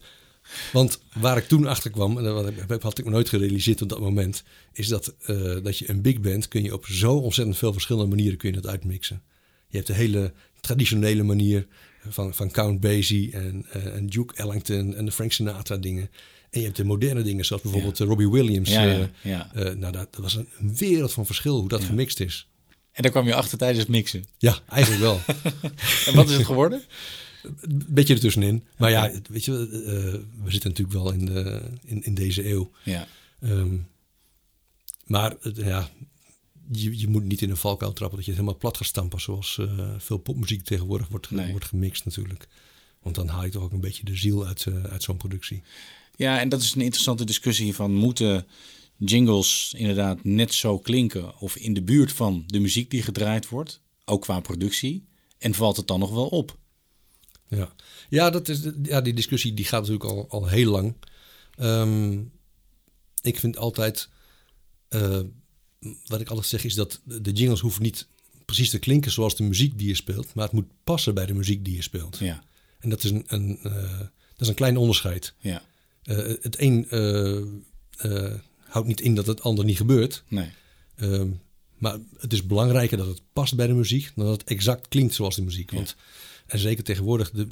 want waar ik toen achter kwam, en dat had ik me nooit gerealiseerd op dat moment, is dat, eh, dat je een big band kun je op zo ontzettend veel verschillende manieren kun je dat uitmixen. Je hebt de hele traditionele manier van, van Count Basie en, eh, en Duke Ellington en de Frank Sinatra dingen. En je hebt de moderne dingen, zoals bijvoorbeeld eh, Robbie Williams. Ja, ja, ja. nou, dat, dat was een wereld van verschil hoe dat gemixt is. En daar kwam je achter tijdens het mixen. Ja, eigenlijk wel. En wat is het geworden? Een beetje ertussenin. Maar ja, weet je, eh, we zitten natuurlijk wel in, de, in, in deze eeuw. Ja, Ehm, maar ja, je, je moet niet in een valkuil trappen dat je het helemaal plat gaat stampen. Zoals eh, veel popmuziek tegenwoordig wordt, Nee. wordt gemixt natuurlijk. Want dan haal je toch ook een beetje de ziel uit, eh, uit zo'n productie. Ja, en dat is een interessante discussie van moeten jingles inderdaad net zo klinken of in de buurt van de muziek die gedraaid wordt, ook qua productie, en valt het dan nog wel op? Ja, ja, dat is, ja die discussie die gaat natuurlijk al, al heel lang. Ehm, ik vind altijd, eh, wat ik altijd zeg is dat de jingles hoeven niet precies te klinken zoals de muziek die je speelt, maar het moet passen bij de muziek die je speelt. Ja, En dat is een, een, eh, dat is een klein onderscheid. ja, Eh, het een houdt niet in dat het ander niet gebeurt. nee, Ehm, maar het is belangrijker dat het past bij de muziek dan dat het exact klinkt zoals de muziek. Ja. En zeker tegenwoordig, de,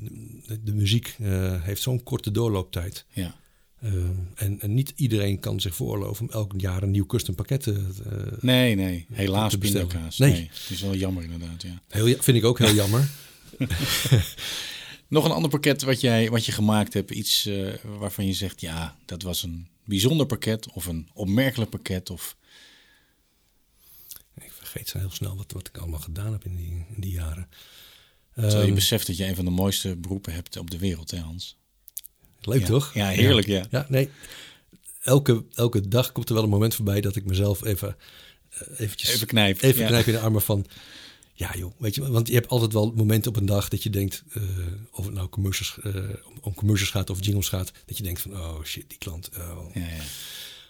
de, de muziek eh, heeft zo'n korte doorlooptijd. ja, Ehm, en, en niet iedereen kan zich veroorloven om elk jaar een nieuw custom pakket te... eh, nee, nee, helaas te pindakaas. Nee. Nee. het is wel jammer inderdaad, ja. heel, vind ik ook heel jammer. Nog een ander pakket wat, jij, wat je gemaakt hebt, iets eh, waarvan je zegt, ja, dat was een bijzonder pakket of een opmerkelijk pakket of... ik vergeet zo heel snel wat, wat ik allemaal gedaan heb in die, in die jaren. Terwijl je Ehm, beseft dat je een van de mooiste beroepen hebt op de wereld, hè Hans? Leuk Ja. toch? Ja, heerlijk, ja. Ja, nee. Elke, elke dag komt er wel een moment voorbij dat ik mezelf even, eh, eventjes, Even knijpen, Even ja. knijpen in de armen van... Ja joh, weet je, want je hebt altijd wel momenten op een dag dat je denkt... eh, of het nou commercials, eh, om, om commercials gaat of jingles gaat... dat je denkt van, oh shit, die klant. oh. Ja, ja.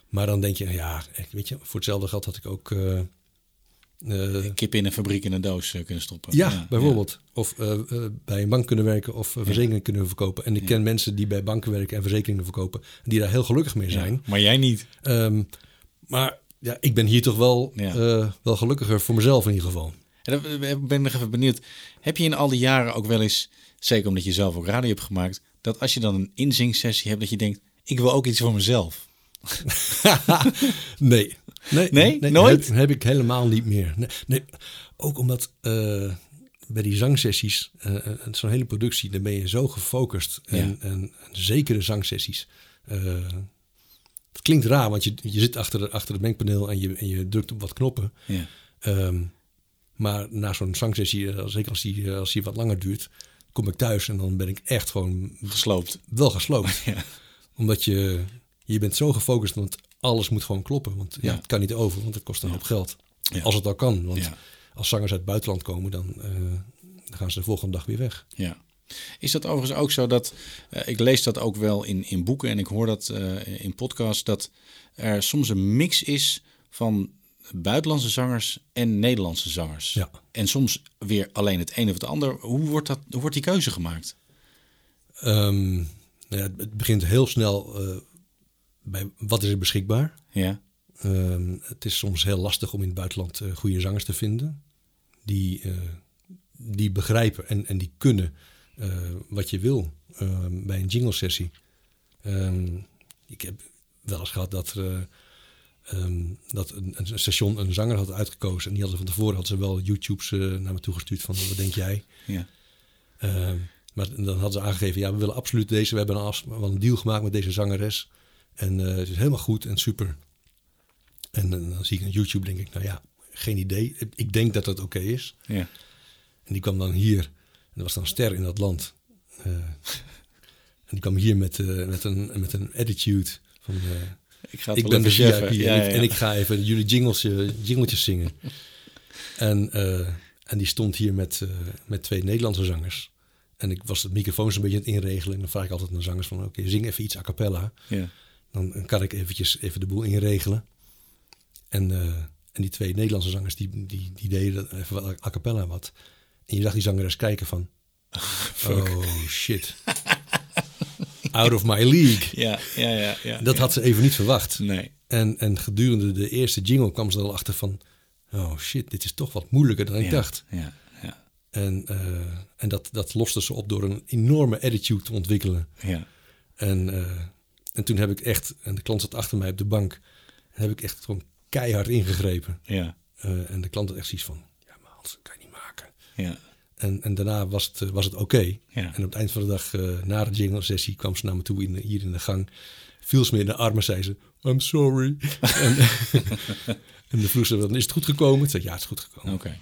Maar dan denk je, ja, weet je, voor hetzelfde geld had ik ook... eh, Kip in een fabriek in een doos eh, kunnen stoppen. ja, bijvoorbeeld. Of eh, bij een bank kunnen werken of verzekeringen kunnen verkopen. En ik ken mensen die bij banken werken en verzekeringen verkopen... die daar heel gelukkig mee Ja. zijn. Maar jij niet. Ehm, maar ja, ik ben hier toch wel, wel gelukkiger voor mezelf in ieder geval. Dan ben ik nog even benieuwd. Heb je in al die jaren ook wel eens, zeker omdat je zelf ook radio hebt gemaakt, dat als je dan een inzingsessie hebt, dat je denkt, ik wil ook iets voor mezelf. nee. Nee, Nee? Nooit? Heb, heb ik helemaal niet meer. Nee, nee. Ook omdat eh, bij die zangsessies, eh, zo'n hele productie, dan ben je zo gefocust. En, Ja. en, en zeker de zangsessies. eh, het klinkt raar, want je, je zit achter, de, achter het mengpaneel en je, en je drukt op wat knoppen. Ja. Ehm, maar na zo'n zangsessie, zeker als die, als die wat langer duurt, kom ik thuis en dan ben ik echt gewoon Gesloopt. wel gesloopt. Ja. Omdat je, je bent zo gefocust, want alles moet gewoon kloppen. Want ja, het kan niet over, want het kost een hoop geld. Als het al kan. Want als zangers uit het buitenland komen, dan, eh, dan gaan ze de volgende dag weer weg. Ja. Is dat overigens ook zo dat, eh, ik lees dat ook wel in, in boeken en ik hoor dat eh, in podcasts, dat er soms een mix is van buitenlandse zangers en Nederlandse zangers. Ja. En soms weer alleen het een of het ander. Hoe wordt, dat, hoe wordt die keuze gemaakt? Ehm, nou ja, het- begint heel snel bij wat is er beschikbaar. Ja, Ehm, het is soms heel lastig om in het buitenland eh, goede zangers te vinden. Die, eh, die begrijpen en, en die kunnen eh, wat je wil ehm, bij een jingle sessie. Ehm, ik heb wel eens gehad dat, er, dat een, een station een zanger had uitgekozen. En die hadden van tevoren hadden ze wel YouTube's naar me toegestuurd van wat denk jij? ja, maar dan hadden ze aangegeven, ja, we willen absoluut deze. We hebben een, afs- wel een deal gemaakt met deze zangeres. En eh, het is helemaal goed en super. En dan, dan zie ik een YouTube, denk ik, nou ja, geen idee. Ik- denk dat dat oké is. ja. En die kwam dan hier. En er was dan ster in dat land. Eh, en die kwam hier met, eh, met, een, met een attitude van... eh, Ik ga het ik ben de VIP en, Ja, ik, ja, en ik ga even jullie jingles, eh, jingletjes zingen. En, eh, en die stond hier met, eh, met twee Nederlandse zangers. En ik was de microfoons een beetje aan het inregelen. En dan vraag ik altijd naar zangers van... oké, zing even iets a cappella. ja. Dan kan ik eventjes even de boel inregelen. En, eh, en die twee Nederlandse zangers, die, die, die deden even wat a cappella wat. En je zag die zangeres kijken van... oh, shit. Out of my league. Ja, ja, ja, ja. Dat ja. had ze even niet verwacht. Nee. En, en gedurende de eerste jingle kwam ze er al achter van... oh shit, dit is toch wat moeilijker dan ik Ja, dacht. Ja, ja, En, eh, en dat, dat loste ze op door een enorme attitude te ontwikkelen. ja. En, eh, en toen heb ik echt, en de klant zat achter mij op de bank... heb ik echt gewoon keihard ingegrepen. ja, Eh, en de klant had echt zoiets van... ja, maar Hans, dat kan je niet maken. ja. En, en daarna was het, eh, was het oké. Ja. En op het eind van de dag, eh, na de jingle sessie... kwam ze naar me toe in, hier in de gang... viel ze me in de armen, zei ze... I'm sorry. en, en de vroeg ze, dan is het goed gekomen? Toen zei ja, het is goed gekomen. Oké.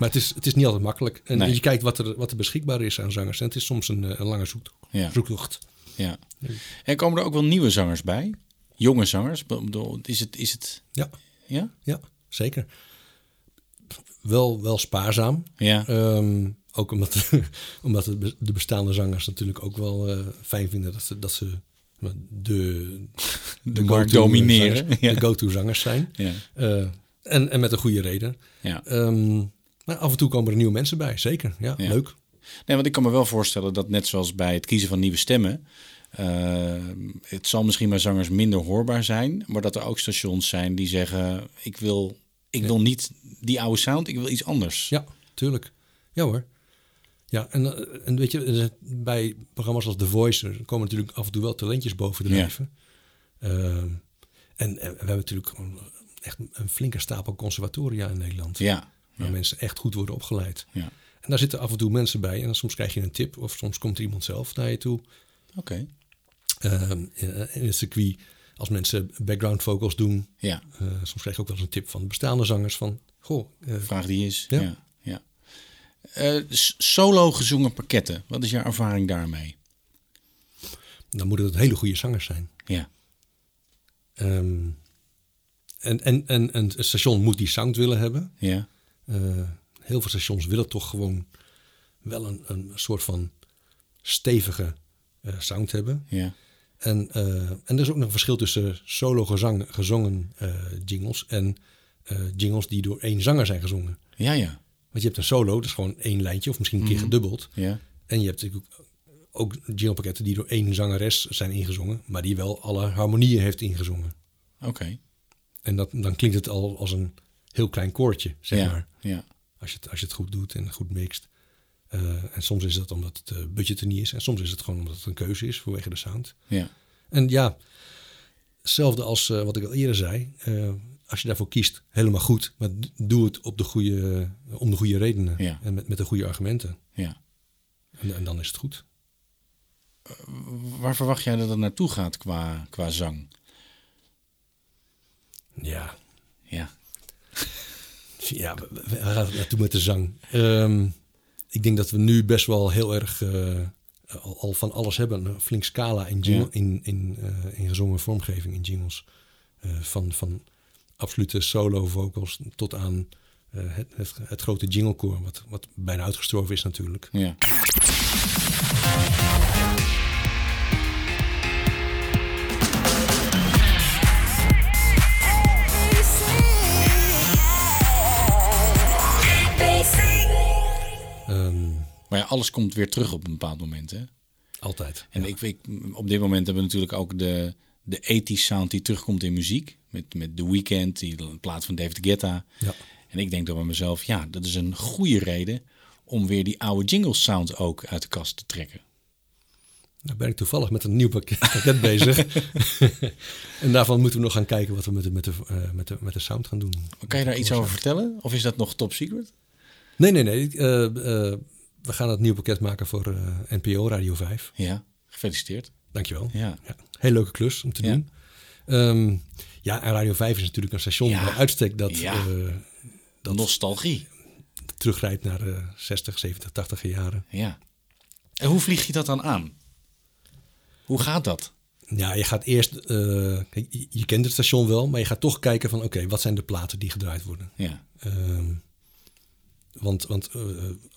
Maar het is, het is niet altijd makkelijk. En Nee. je kijkt wat er, wat er beschikbaar is aan zangers. En het is soms een, eh, een lange zoek, Ja. zoektocht. Ja. En komen er ook wel nieuwe zangers bij? Jonge zangers? Is het, is het, Ja, ja? ja zeker. Wel, wel spaarzaam. Ja. Ehm, ook omdat, omdat de bestaande zangers natuurlijk ook wel eh, fijn vinden dat ze, dat ze de, de, markt domineren, zangers- ja. De go-to zangers zijn. Ja. Eh, en, en met een goede reden. ja. Ehm, maar af en toe komen er nieuwe mensen bij, zeker. Ja, Ja. leuk. Nee, want ik kan me wel voorstellen dat net zoals bij het kiezen van nieuwe stemmen... eh, het zal misschien bij zangers minder hoorbaar zijn... maar dat er ook stations zijn die zeggen... ik wil, ik wil niet die oude sound, ik wil iets anders. Ja, tuurlijk. Ja hoor. Ja, en, eh, en weet je, bij programma's als The Voice er komen natuurlijk af en toe wel talentjes bovendrijven. Ehm, en, en we hebben natuurlijk echt een flinke stapel conservatoria in Nederland. Ja, Waar ja, mensen echt goed worden opgeleid. ja. En daar zitten af en toe mensen bij. En soms krijg je een tip of soms komt er iemand zelf naar je toe. Oké. Ehm, in, in het circuit, als mensen background vocals doen. Ja, eh, soms krijg je ook wel eens een tip van bestaande zangers van... Goh, eh, vraag die is. Ja. Ja. Eh, solo gezongen pakketten, wat is jouw ervaring daarmee? dan moeten het hele goede zangers zijn. Ja, Ehm, en, en, en een station moet die sound willen hebben. ja, Eh, heel veel stations willen toch gewoon wel een, een soort van stevige eh, sound hebben. ja, En, eh, en er is ook nog een verschil tussen solo gezang, gezongen eh, jingles en eh, jingles die door één zanger zijn gezongen. ja, ja, Want je hebt een solo, dat is gewoon één lijntje of misschien een keer gedubbeld. ja. En je hebt natuurlijk ook, ook jinglepakketten die door één zangeres zijn ingezongen, maar die wel alle harmonieën heeft ingezongen. Oké. En dat, dan klinkt het al als een heel klein koortje, zeg Ja, maar. ja, Als je, het, als je het goed doet en goed mixt. Eh, en soms is dat omdat het eh, budget er niet is. En soms is het gewoon omdat het een keuze is vanwege de sound. ja, En ja, hetzelfde als eh, wat ik al eerder zei. als je daarvoor kiest, helemaal goed. Maar doe het op de goede, om de goede redenen. Ja. En met, met de goede argumenten. ja. En, en dan is het goed. Waar verwacht jij dat het naartoe gaat qua, qua zang? Ja, Ja, ja we- we- waar gaat het naartoe met de zang? Ehm, ik denk dat we nu best wel heel erg eh, al, al van alles hebben. Een flink scala in, jingle, Ja. in, in, eh, in gezongen vormgeving in jingles. Eh, van, van absolute solo vocals tot aan het, het, het grote jinglekoor. Wat, wat bijna uitgestorven is natuurlijk. ja. Alles komt weer terug op een bepaald moment, hè? altijd. En ik, ik, op dit moment hebben we natuurlijk ook de, de 80s sound die terugkomt in muziek. Met, met The Weeknd, die in plaats van David Guetta. Ja. En ik denk dan bij mezelf, ja, dat is een goede reden om weer die oude jingle sound ook uit de kast te trekken. Nou ben ik toevallig met een nieuw pakket, pakket bezig. en daarvan moeten we nog gaan kijken wat we met de, met de, eh, met de, met de sound gaan doen. Kan je daar iets over vertellen? Of is dat nog top secret? Nee, nee, nee. Eh, eh, we gaan het nieuw pakket maken voor eh, NPO Radio 5. Ja, gefeliciteerd. Dankjewel. Ja. Ja, heel leuke klus om te Ja. doen. Ehm, ja, en Radio 5 is natuurlijk een station Ja. bij uitstek dat, Ja. eh, dat Nostalgie. terugrijdt naar de 60, 70, 80 jaren. Ja. En hoe vlieg je dat dan aan? Hoe gaat dat? Ja, je gaat eerst, eh, kijk, je, je kent het station wel, maar je gaat toch kijken van oké, wat zijn de platen die gedraaid worden? Ja, Ehm, want want eh,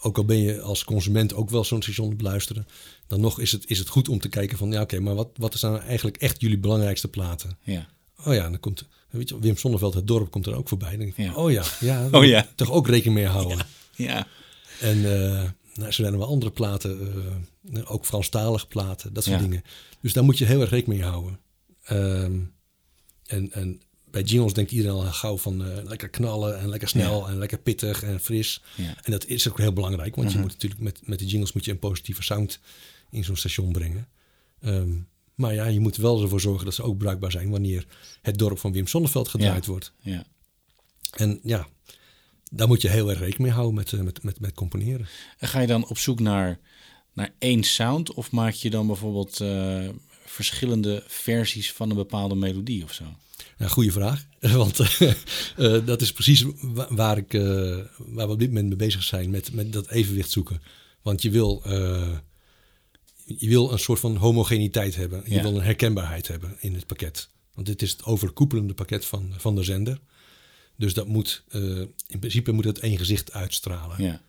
ook al ben je als consument ook wel zo'n station te beluisteren, dan nog is het, is het goed om te kijken van ja, oké, maar wat, wat zijn nou eigenlijk echt jullie belangrijkste platen? ja, Oh ja, dan komt weet je, Wim Sonneveld, het dorp, komt er ook voorbij. Dan denk ik, Ja. Oh ja, ja, Oh ja. toch ook rekening mee houden. ja, En eh nou, zo zijn er wel andere platen, eh, ook Franstalige platen, dat soort Ja. dingen. Dus daar moet je heel erg rekening mee houden. Ehm, en, en bij jingles denkt iedereen al gauw van eh, lekker knallen en lekker snel en lekker pittig en fris. Ja. En dat is ook heel belangrijk, want Mhm. je moet natuurlijk met, met de jingles moet je een positieve sound in zo'n station brengen. Ehm, Maar ja, je moet wel ervoor zorgen dat ze ook bruikbaar zijn wanneer het dorp van Wim Sonneveld gedraaid Ja. wordt. Ja. En ja, daar moet je heel erg rekening mee houden met, eh, met, met, met componeren. En ga je dan op zoek naar, naar één sound of maak je dan bijvoorbeeld eh, verschillende versies van een bepaalde melodie of zo? Ja, goede vraag. Want eh, eh, dat is precies wa- waar, ik, eh, waar we op dit moment mee bezig zijn met, met dat evenwicht zoeken. Want je wil, je wil een soort van homogeniteit hebben. Je Ja. wil een herkenbaarheid hebben in het pakket. Want dit is het overkoepelende pakket van, van de zender. Dus dat moet, in principe moet het één gezicht uitstralen. Ja.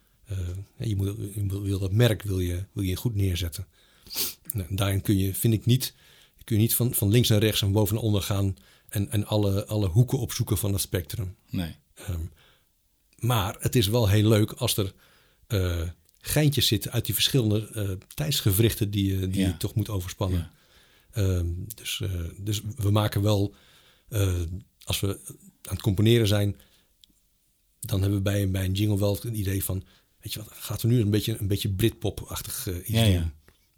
Je, moet, je wil- dat merk wil je, wil je goed neerzetten. Nou, daarin kun je, vind ik niet, kun je niet van, van links naar rechts en boven naar onder gaan en, en alle, alle hoeken opzoeken van het spectrum. Nee. Ehm, maar het is wel heel leuk als er eh, geintjes zitten uit die verschillende eh, tijdsgewrichten die, je- die Ja. je toch moet overspannen. Ja. Ehm, dus, eh, dus we maken wel, als we aan het componeren zijn, dan hebben we bij, bij een jingle wel het idee van, weet je wat, gaat er nu een beetje, een beetje Britpop-achtig iets Ja, doen.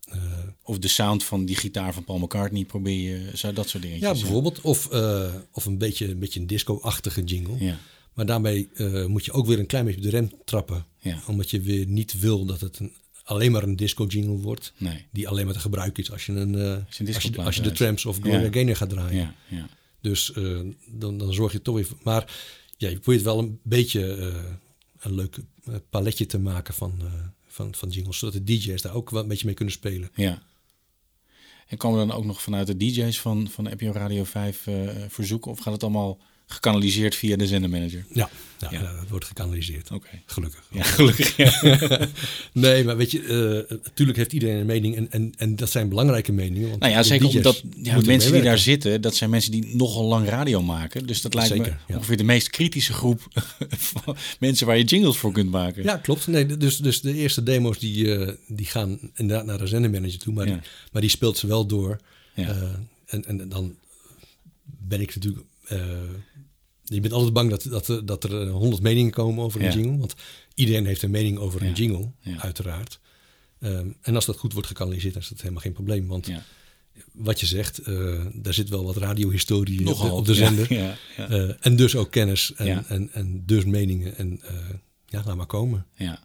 Eh, Of de sound van die gitaar van Paul McCartney probeer je, zo dat soort dingen. ja, bijvoorbeeld. Of, eh, of een beetje een, beetje een disco-achtige jingle. Ja. Maar daarmee eh, moet je ook weer een klein beetje op de rem trappen. Ja. Omdat je weer niet wil dat het een, alleen maar een disco-jingle wordt. Nee. Die alleen maar te gebruiken is als je, een, als je, als je de. Tramps of Gloria Ja. Gaynor gaat draaien. Ja, ja. Dus dan, dan zorg je toch weer... Maar ja, je probeert wel een beetje een leuk paletje te maken van, van, van jingles. Zodat de DJ's daar ook wel een beetje mee kunnen spelen. ja. En komen dan ook nog vanuit de DJ's van, van NPO Radio 5 eh, verzoeken? Of gaat het allemaal gekanaliseerd via de zendermanager? Ja, ja, dat wordt gekanaliseerd. Oké. Gelukkig. Ja, gelukkig. Ja. Nee, maar weet je, eh, natuurlijk heeft iedereen een mening. En, en, en dat zijn belangrijke meningen. Want Nou ja, de zeker omdat ja, moeten mensen die daar zitten, dat zijn mensen die nogal lang radio maken. Dus dat lijkt me Zeker, ja. ongeveer de meest kritische groep van mensen waar je jingles voor kunt maken. Ja, klopt. Nee, dus, dus de eerste demo's die, eh, die gaan inderdaad naar de zendermanager toe. Maar, die, maar die speelt ze wel door. Ja. Eh, en, en dan ben ik natuurlijk... je bent altijd bang dat, dat, er- dat er honderd meningen komen over een Ja. jingle. Want iedereen heeft een mening over Ja. een jingle, Ja. uiteraard. Ehm, en als dat goed wordt gekanaliseerd, dan is dat helemaal geen probleem. Want wat je zegt, eh, daar zit wel wat radiohistorie op de, Nogal. op de zender. Eh, en dus ook kennis en, en, en dus meningen. En eh, ja, laat maar komen. ja.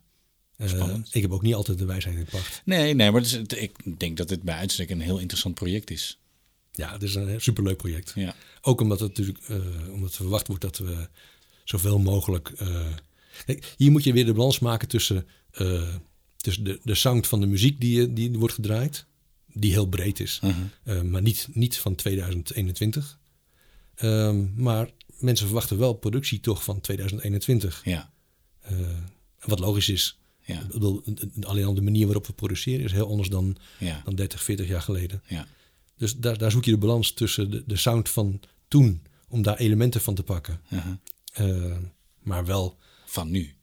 Eh, ik heb ook niet altijd de wijsheid in pacht. Nee, nee, maar het is, ik denk dat dit bij uitstek een heel interessant project is. Ja, het is een superleuk project. Ja. Ook omdat het natuurlijk eh, omdat verwacht wordt dat we zoveel mogelijk. eh, kijk, hier moet je weer de balans maken tussen, eh, tussen de, de sound van de muziek die, die wordt gedraaid, die heel breed is, Mhm. maar niet, niet van 2021. Ehm, maar mensen verwachten wel productie toch van 2021. Ja. Wat logisch is. Ja. Alleen al de manier waarop we produceren is heel anders dan, Ja. dan 30, 40 jaar geleden. Ja. Dus daar, daar zoek je de balans tussen de, de sound van toen, om daar elementen van te pakken. Uh-huh. Eh, maar wel Van nu.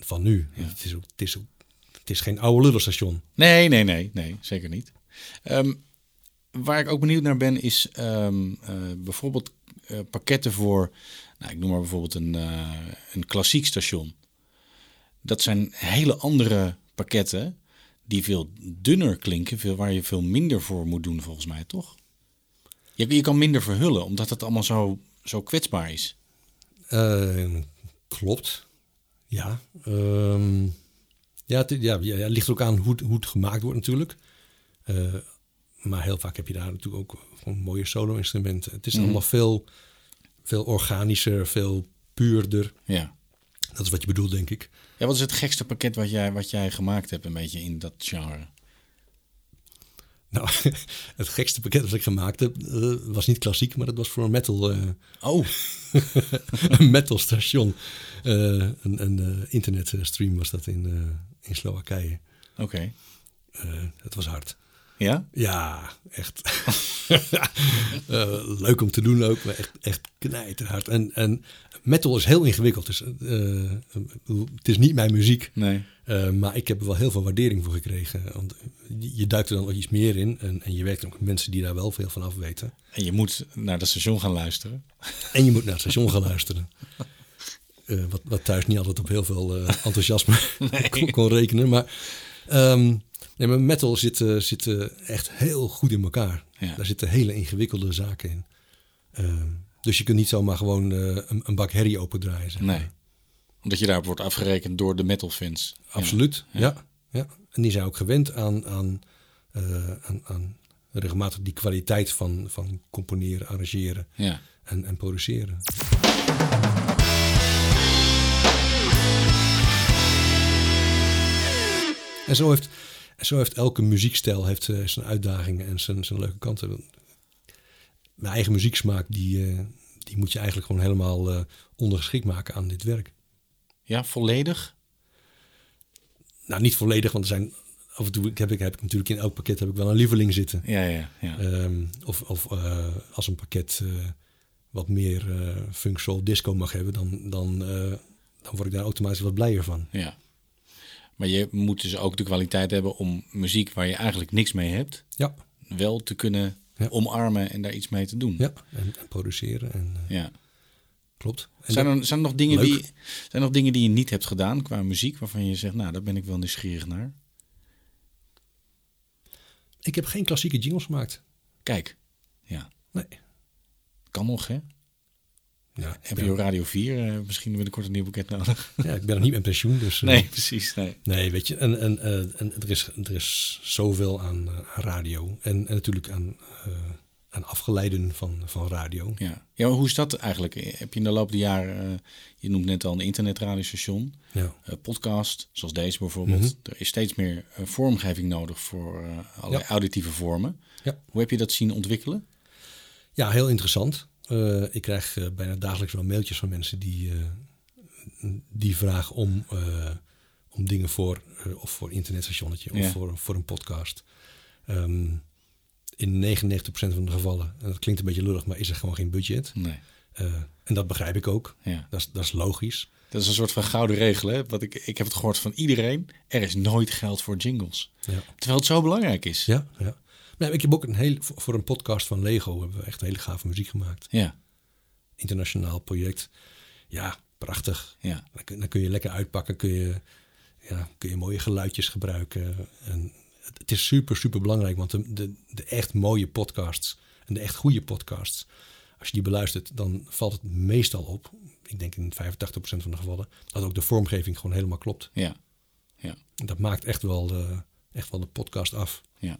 van nu. Het, is ook, het, is ook, het is geen oude lullenstation. Nee, nee, nee, nee, zeker niet. Ehm, waar ik ook benieuwd naar ben, is ehm, eh, bijvoorbeeld eh, pakketten voor, nou, ik noem maar bijvoorbeeld een, een klassiek station. Dat zijn hele andere pakketten die veel dunner klinken, veel, waar je veel minder voor moet doen, volgens mij, toch? Je, je kan minder verhullen, omdat het allemaal zo, zo kwetsbaar is. Eh, klopt. Ja. Ehm, ja, het, ja, ja, het ligt er ook aan hoe, het- hoe het gemaakt wordt natuurlijk. Eh, maar heel vaak heb je daar natuurlijk ook gewoon mooie solo-instrumenten. Het is allemaal veel, veel organischer, veel puurder. Ja. Dat is wat je bedoelt, denk ik. ja. Wat is het gekste pakket wat jij, wat jij gemaakt hebt, een beetje in dat genre? Nou, het gekste pakket dat ik gemaakt heb, eh, was niet klassiek, maar dat was voor een metal, eh, Oh, een metal station. Eh, een een eh, internetstream was dat in, in Slowakije. oké. Het was hard. Ja? Ja, echt. Leuk om te doen ook, maar echt, echt knijterhard. En, en metal is heel ingewikkeld. Dus, het is niet mijn muziek. Nee. Eh, maar ik heb er wel heel veel waardering voor gekregen. Want je, duikt er dan nog iets meer in. En, en je werkt ook met mensen die daar wel veel van af weten. En je moet naar dat station gaan luisteren. En je moet naar het station gaan luisteren. Eh, wat, wat thuis niet altijd op heel veel enthousiasme kon, kon rekenen. Maar, ehm, Nee, maar metal zit, zit echt heel goed in elkaar. Ja. Daar zitten hele ingewikkelde zaken in. Ehm, dus je kunt niet zomaar gewoon eh, een, een bak herrie opendraaien. Zeg maar. Nee. Omdat je daarop wordt afgerekend door de metal fans. Absoluut, ja. ja. En die zijn ook gewend aan, aan, eh, aan, aan regelmatig die kwaliteit van, van componeren, arrangeren Ja. en, en produceren. En zo heeft, en zo heeft elke muziekstijl heeft, eh, zijn uitdagingen en zijn, zijn leuke kanten. Mijn eigen muzieksmaak, die, eh, die moet je eigenlijk gewoon helemaal eh, ondergeschikt maken aan dit werk. Ja, volledig? Nou, niet volledig, want er zijn af en toe heb ik, heb ik natuurlijk in elk pakket heb ik wel een lieveling zitten. Ja, ja, ja. Ehm, of of eh, als een pakket wat meer eh funk, soul, disco mag hebben, dan, dan, dan word ik daar automatisch wat blijer van. ja. Maar je moet dus ook de kwaliteit hebben om muziek waar je eigenlijk niks mee hebt, Ja, wel te kunnen Ja. omarmen en daar iets mee te doen. ja. En, en produceren. En, eh, Ja. klopt. En Zijn er, zijn er nog dingen Leuk. die, zijn er nog dingen die je niet hebt gedaan qua muziek, waarvan je zegt, nou, daar ben ik wel nieuwsgierig naar? ik heb geen klassieke jingles gemaakt. Kijk, ja, Nee. kan nog, hè? Ja, NPO ben, Radio 4, eh, misschien binnenkort een nieuw boeket nodig. ja, ik ben nog niet met pensioen, dus... eh, Nee, precies. Nee. Nee, weet je, en, en, eh, en er, is, er is zoveel aan, radio. En, en natuurlijk aan, aan afgeleiden van, van radio. Ja. ja, maar hoe is dat eigenlijk? Heb je in de loop der jaren, je noemt net al een internetradiostation, Ja. podcast, zoals deze bijvoorbeeld. Mhm. Er is steeds meer vormgeving nodig voor allerlei Ja. auditieve vormen. Ja. Hoe heb je dat zien ontwikkelen? Ja, heel interessant. Eh, ik krijg eh, bijna dagelijks wel mailtjes van mensen die, eh, die vragen om, om dingen voor, of voor internetstationnetje Ja. of voor, voor een podcast. Ehm, in 99% van de gevallen, en dat klinkt een beetje lullig, maar is er gewoon geen budget. Nee. En dat begrijp ik ook. Ja. Dat is, dat is logisch. Dat is een soort van gouden regel. Hè? Wat ik, ik heb het gehoord van iedereen. Er is nooit geld voor jingles. Ja. Terwijl het zo belangrijk is. Ja, ja. Nee, ik heb ook een heel, voor een podcast van Lego hebben we echt hele gave muziek gemaakt. Ja, Internationaal project. Ja, prachtig. ja. Dan kun, dan kun je lekker uitpakken, kun je, ja, kun je mooie geluidjes gebruiken. En het, het is super, super belangrijk, want de, de, de echt mooie podcasts en de echt goede podcasts, als je die beluistert, dan valt het meestal op, ik denk in 85% van de gevallen, dat ook de vormgeving gewoon helemaal klopt. ja. ja. Dat maakt echt wel de, echt wel de podcast af. ja.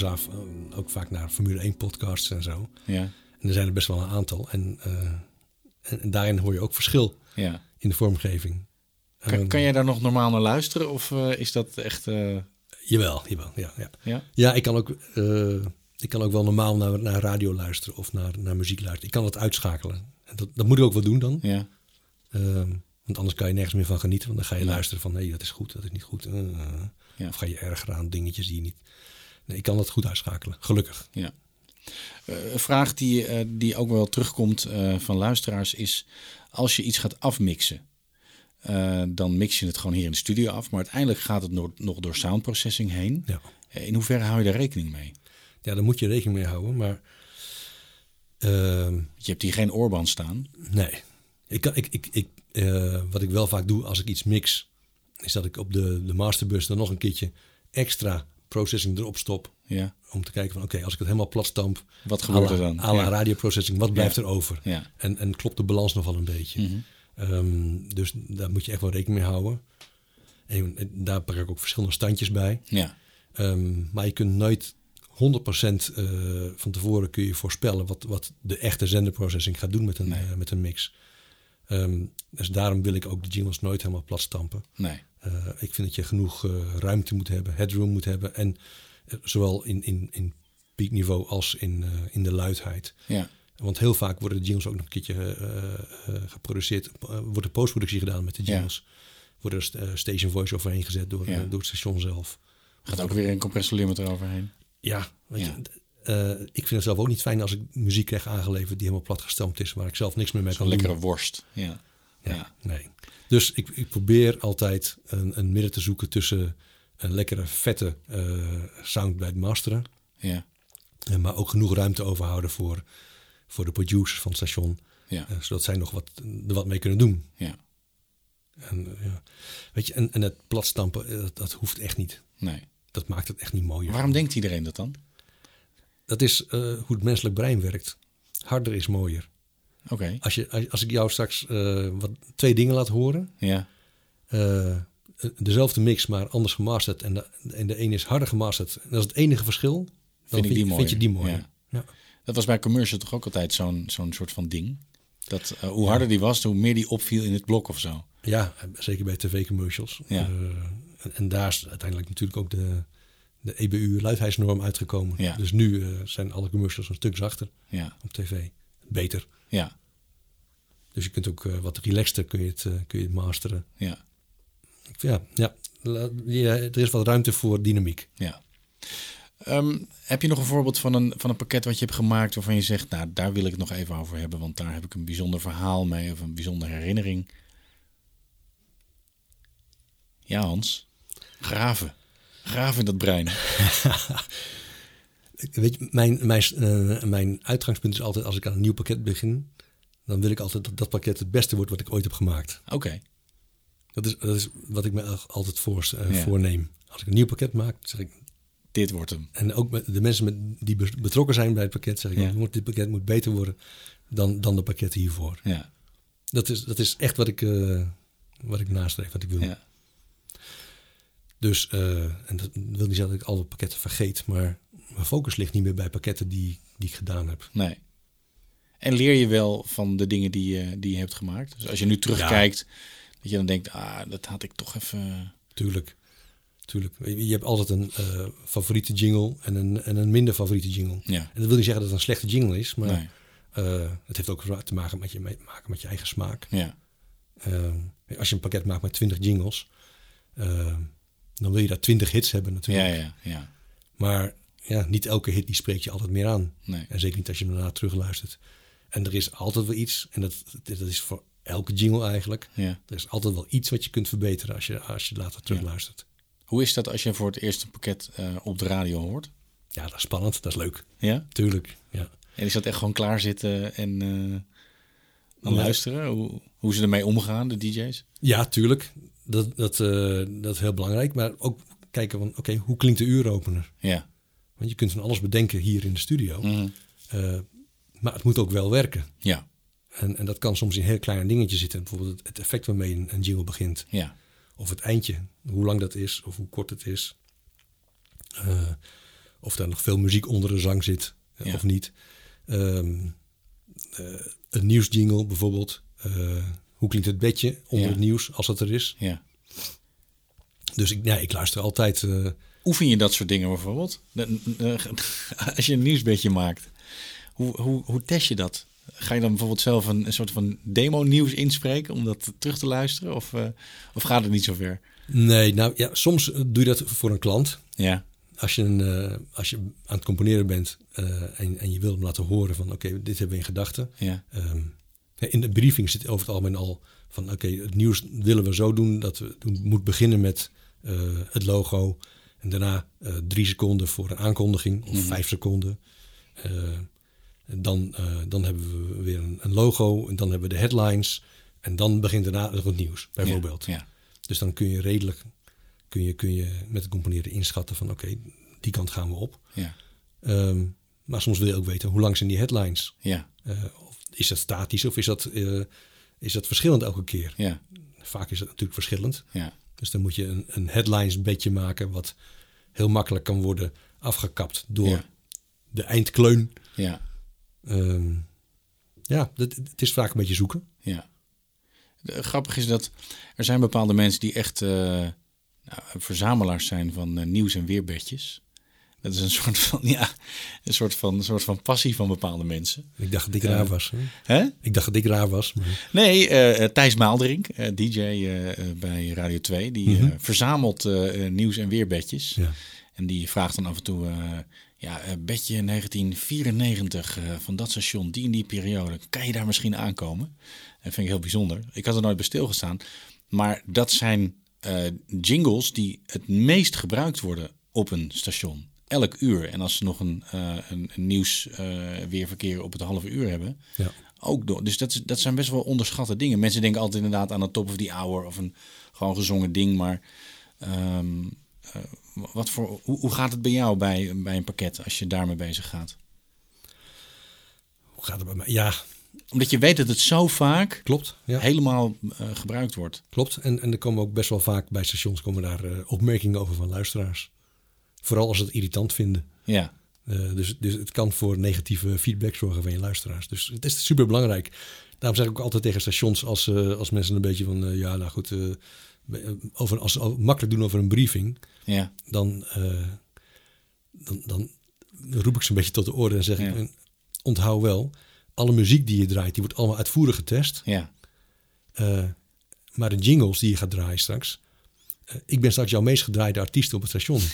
Zelf eh, ook vaak naar Formule 1 podcasts en zo. ja. En er zijn er best wel een aantal. En, eh, en, daarin hoor je ook verschil ja. in de vormgeving. Kan, Ehm, kan jij daar nog normaal naar luisteren? Of eh, is dat echt... eh, Jawel, jawel. Ja, ja. ja? ja ik, kan ook, ik kan ook wel normaal naar, naar radio luisteren of naar, naar muziek luisteren. Ik kan het uitschakelen. En dat, dat moet ik ook wel doen dan. Ja. Ehm, want anders kan je nergens meer van genieten. Want dan ga je luisteren van nee, dat is goed, dat is niet goed. Ja. Of ga je erger aan dingetjes die je niet... Nee, ik kan dat goed uitschakelen, gelukkig. Ja. Eh, een vraag die, eh, die ook wel terugkomt eh, van luisteraars is... als je iets gaat afmixen, dan mix je het gewoon hier in de studio af. Maar uiteindelijk gaat het nog, door soundprocessing heen. Ja. In hoeverre hou je daar rekening mee? ja, daar moet je rekening mee houden. Maar ehm, Je hebt hier geen oorband staan. nee, ik kan, ik, ik, ik, wat ik wel vaak doe als ik iets mix, is dat ik op de, de masterbus dan nog een keertje extra processing erop stop. Ja, Om te kijken van oké, als ik het helemaal plat stamp, Wat gebeurt la- er dan? la Ja. radioprocessing, wat blijft er over? ja. Mhm. En, en klopt de balans nog wel een beetje? Ehm, dus daar moet je echt wel rekening mee houden. En daar pak ik ook verschillende standjes bij. ja. Ehm, maar je kunt nooit 100% eh, van tevoren kun je voorspellen wat, wat de echte zenderprocessing gaat doen met een, Nee. eh, met een mix. Ehm, dus daarom wil ik ook de jingles nooit helemaal plat stampen. Nee. Eh, ik vind dat je genoeg eh, ruimte moet hebben, headroom moet hebben. En eh, zowel in, in, in piekniveau als in, in de luidheid. Ja. Want heel vaak worden de jingles ook nog een keertje geproduceerd. wordt de postproductie gedaan met de Ja. jingles. Worden er st- station voice overheen gezet door, Ja. door het station zelf. Gaat ook weer een compressorlimiter overheen. Ja, weet Ja. je, ik vind het zelf ook niet fijn als ik muziek krijg aangeleverd die helemaal plat gestampt is, waar ik zelf niks meer mee Zo'n kan lekkere doen. worst. Ja. Ja, Ja. Nee. Dus ik, ik probeer altijd een, een midden te zoeken tussen een lekkere vette eh, sound bij het masteren, Ja. eh, maar ook genoeg ruimte overhouden voor, voor de producers van het station, Ja. eh, zodat zij nog wat, er wat mee kunnen doen. Ja. En, ja. Weet je, en, en het platstampen, dat, dat hoeft echt niet. Nee. Dat maakt het echt niet mooier. Waarom denkt iedereen dat dan? Dat is hoe het menselijk brein werkt. Harder is mooier. Oké. Als, je, als, als ik jou straks eh, wat, twee dingen laat horen, Ja. eh, dezelfde mix, maar anders gemasterd, en de, en de ene is harder gemasterd, en dat is het enige verschil, dan Vind ik die je, vind je die mooier. Ja. Ja. Dat was bij commercial toch ook altijd zo'n zo'n soort van ding. Dat eh, hoe harder die was, hoe meer die opviel in het blok of zo. Ja, zeker bij tv-commercials. Ja. Eh, en, en daar is uiteindelijk natuurlijk ook de, de EBU-luidheidsnorm uitgekomen. Ja. Dus nu eh, zijn alle commercials een stuk zachter Ja. op tv. Beter. Ja. Dus je kunt ook eh, wat relaxter kun je het, eh, kun je het masteren. Ja. Ja, ja, ja, er is wat ruimte voor dynamiek. Ja. Ehm, heb je nog een voorbeeld van een, van een pakket wat je hebt gemaakt waarvan je zegt, nou daar wil ik het nog even over hebben, want daar heb ik een bijzonder verhaal mee of een bijzondere herinnering. Ja, Hans. Graven. Graven in dat brein. Weet je, mijn, mijn, eh, mijn uitgangspunt is altijd als ik aan een nieuw pakket begin, dan wil ik altijd dat dat pakket het beste wordt wat ik ooit heb gemaakt. Oké. Dat is, dat is wat ik me al- altijd voor, eh, Ja. voorneem. Als ik een nieuw pakket maak, zeg ik, Dit wordt hem. en ook met de mensen met, die be- betrokken zijn bij het pakket, zeg ik, Ja. ook, "Jongen, dit pakket moet beter worden dan, dan de pakketten hiervoor. Ja. Dat is, dat is echt wat ik, eh, wat ik nastreef, wat ik wil. Ja. Dus, en dat wil niet zeggen dat ik alle pakketten vergeet, maar mijn focus ligt niet meer bij pakketten die, die ik gedaan heb. Nee. En leer je wel van de dingen die je, die je hebt gemaakt? Dus als je nu terugkijkt, dat je dan denkt, ah, dat had ik toch even... Tuurlijk. Tuurlijk. Je hebt altijd een eh, favoriete jingle en een, en een minder favoriete jingle. Ja. En dat wil niet zeggen dat het een slechte jingle is, maar Nee. eh, het heeft ook te maken met je, met, maken met je eigen smaak. Ja. Eh, als je een pakket maakt met 20 jingles, eh, dan wil je daar 20 hits hebben natuurlijk. Ja, ja, ja. Maar ja, niet elke hit die spreekt je altijd meer aan. Nee. En zeker niet als je hem daarna terugluistert. En er is altijd wel iets, en dat, dat is voor elke jingle eigenlijk. Ja. Er is altijd wel iets wat je kunt verbeteren als je, als je later terugluistert. Hoe is dat als je voor het eerst een pakket eh, op de radio hoort? Ja, dat is spannend, dat is leuk. Ja? Tuurlijk, ja. En is dat echt gewoon klaarzitten en eh dan Ja. luisteren? Hoe, hoe ze ermee omgaan, de DJ's? Ja, tuurlijk. Dat, dat, eh, dat is heel belangrijk. Maar ook kijken van, oké, hoe klinkt de uuropener? Ja. Want je kunt van alles bedenken hier in de studio. Mhm. Eh, maar het moet ook wel werken. Ja. En, en dat kan soms in heel kleine dingetjes zitten. Bijvoorbeeld het, effect waarmee een, een jingle begint. Ja. Of het eindje, hoe lang dat is of hoe kort het is. Eh, of daar nog veel muziek onder de zang zit eh, Ja. of niet. Eh, een nieuwsjingle bijvoorbeeld. Hoe klinkt het bedje onder Ja. het nieuws als dat er is? ja. Dus ik, ja, ik luister altijd. Oefen je dat soort dingen bijvoorbeeld? Als je een nieuwsbedje maakt, hoe, hoe, hoe test je dat? Ga je dan bijvoorbeeld zelf een, een soort van demo-nieuws inspreken om dat terug te luisteren? Of, eh, of gaat het niet zo ver? nee, nou ja, soms eh, doe je dat voor een klant. Ja. als, je een, eh, als je aan het componeren bent en, en je wil hem laten horen van oké, dit hebben we in gedachten. Ja. Ehm, in de briefing zit over het algemeen al van oké, het nieuws willen we zo doen dat we het moet beginnen met het logo en daarna eh, drie seconden voor een aankondiging of vijf seconden. Eh, dan, eh, dan hebben we weer een, een logo en dan hebben we de headlines en dan begint daarna het nieuws bijvoorbeeld. Ja. Dus dan kun je redelijk kun je, kun je met het componeren inschatten van oké, die kant gaan we op. Ja. Ehm, maar soms wil je ook weten hoe lang zijn die headlines. Ja. Of is dat statisch of is dat, is dat verschillend elke keer? Ja. Vaak is dat natuurlijk verschillend. Ja. Dus dan moet je een, een headlines bedje maken wat heel makkelijk kan worden afgekapt door Ja. de eindkleun. Ja. Ehm, ja, het is vaak een beetje zoeken. Ja. De- Grappig is dat er zijn bepaalde mensen die echt eh, nou, verzamelaars zijn van eh, nieuws- en weerbedjes. Dat is een soort van, ja, een soort van, een soort van passie van bepaalde mensen. Ik dacht dat ik raar was. Hè? Hè? Ik dacht dat ik raar was. Maar... Nee, eh, eh, Thijs Maalderink, eh, DJ eh, eh, bij Radio 2, die eh, verzamelt eh, eh, nieuws- en weerbedjes. Ja. En die vraagt dan af en toe, eh, ja, eh, bedje 1994 eh, van dat station, die in die periode, kan je daar misschien aankomen? Dat vind ik heel bijzonder. Ik had er nooit bij stilgestaan. Maar dat zijn eh, jingles die het meest gebruikt worden op een station. Elk uur. En als ze nog een, eh, een, een nieuws eh, weerverkeer op het halve uur hebben, Ja. ook door. Dus dat, is, dat zijn best wel onderschatte dingen. Mensen denken altijd inderdaad aan een top of the hour of een gewoon gezongen ding. Maar ehm, eh, wat voor, hoe, hoe gaat het bij jou bij, bij een pakket als je daarmee bezig gaat? Hoe gaat het bij mij? Ja, Omdat je weet dat het zo vaak klopt. Ja. helemaal gebruikt wordt. Klopt. En, en er komen ook best wel vaak bij stations komen daar opmerkingen over van luisteraars. Vooral als ze het irritant vinden. Ja, Eh, dus, dus het kan voor negatieve feedback zorgen van je luisteraars. Dus het is super belangrijk. Daarom zeg ik ook altijd tegen stations als, eh, als mensen een beetje van, eh, ja, nou goed, over, als ze makkelijk doen over een briefing, ja, dan, dan, dan roep ik ze een beetje tot de orde en zeg Ja. ik, onthoud wel, alle muziek die je draait, die wordt allemaal uitvoerig getest. ja, maar de jingles die je gaat draaien straks. Eh, ik ben straks jouw meest gedraaide artiest op het station.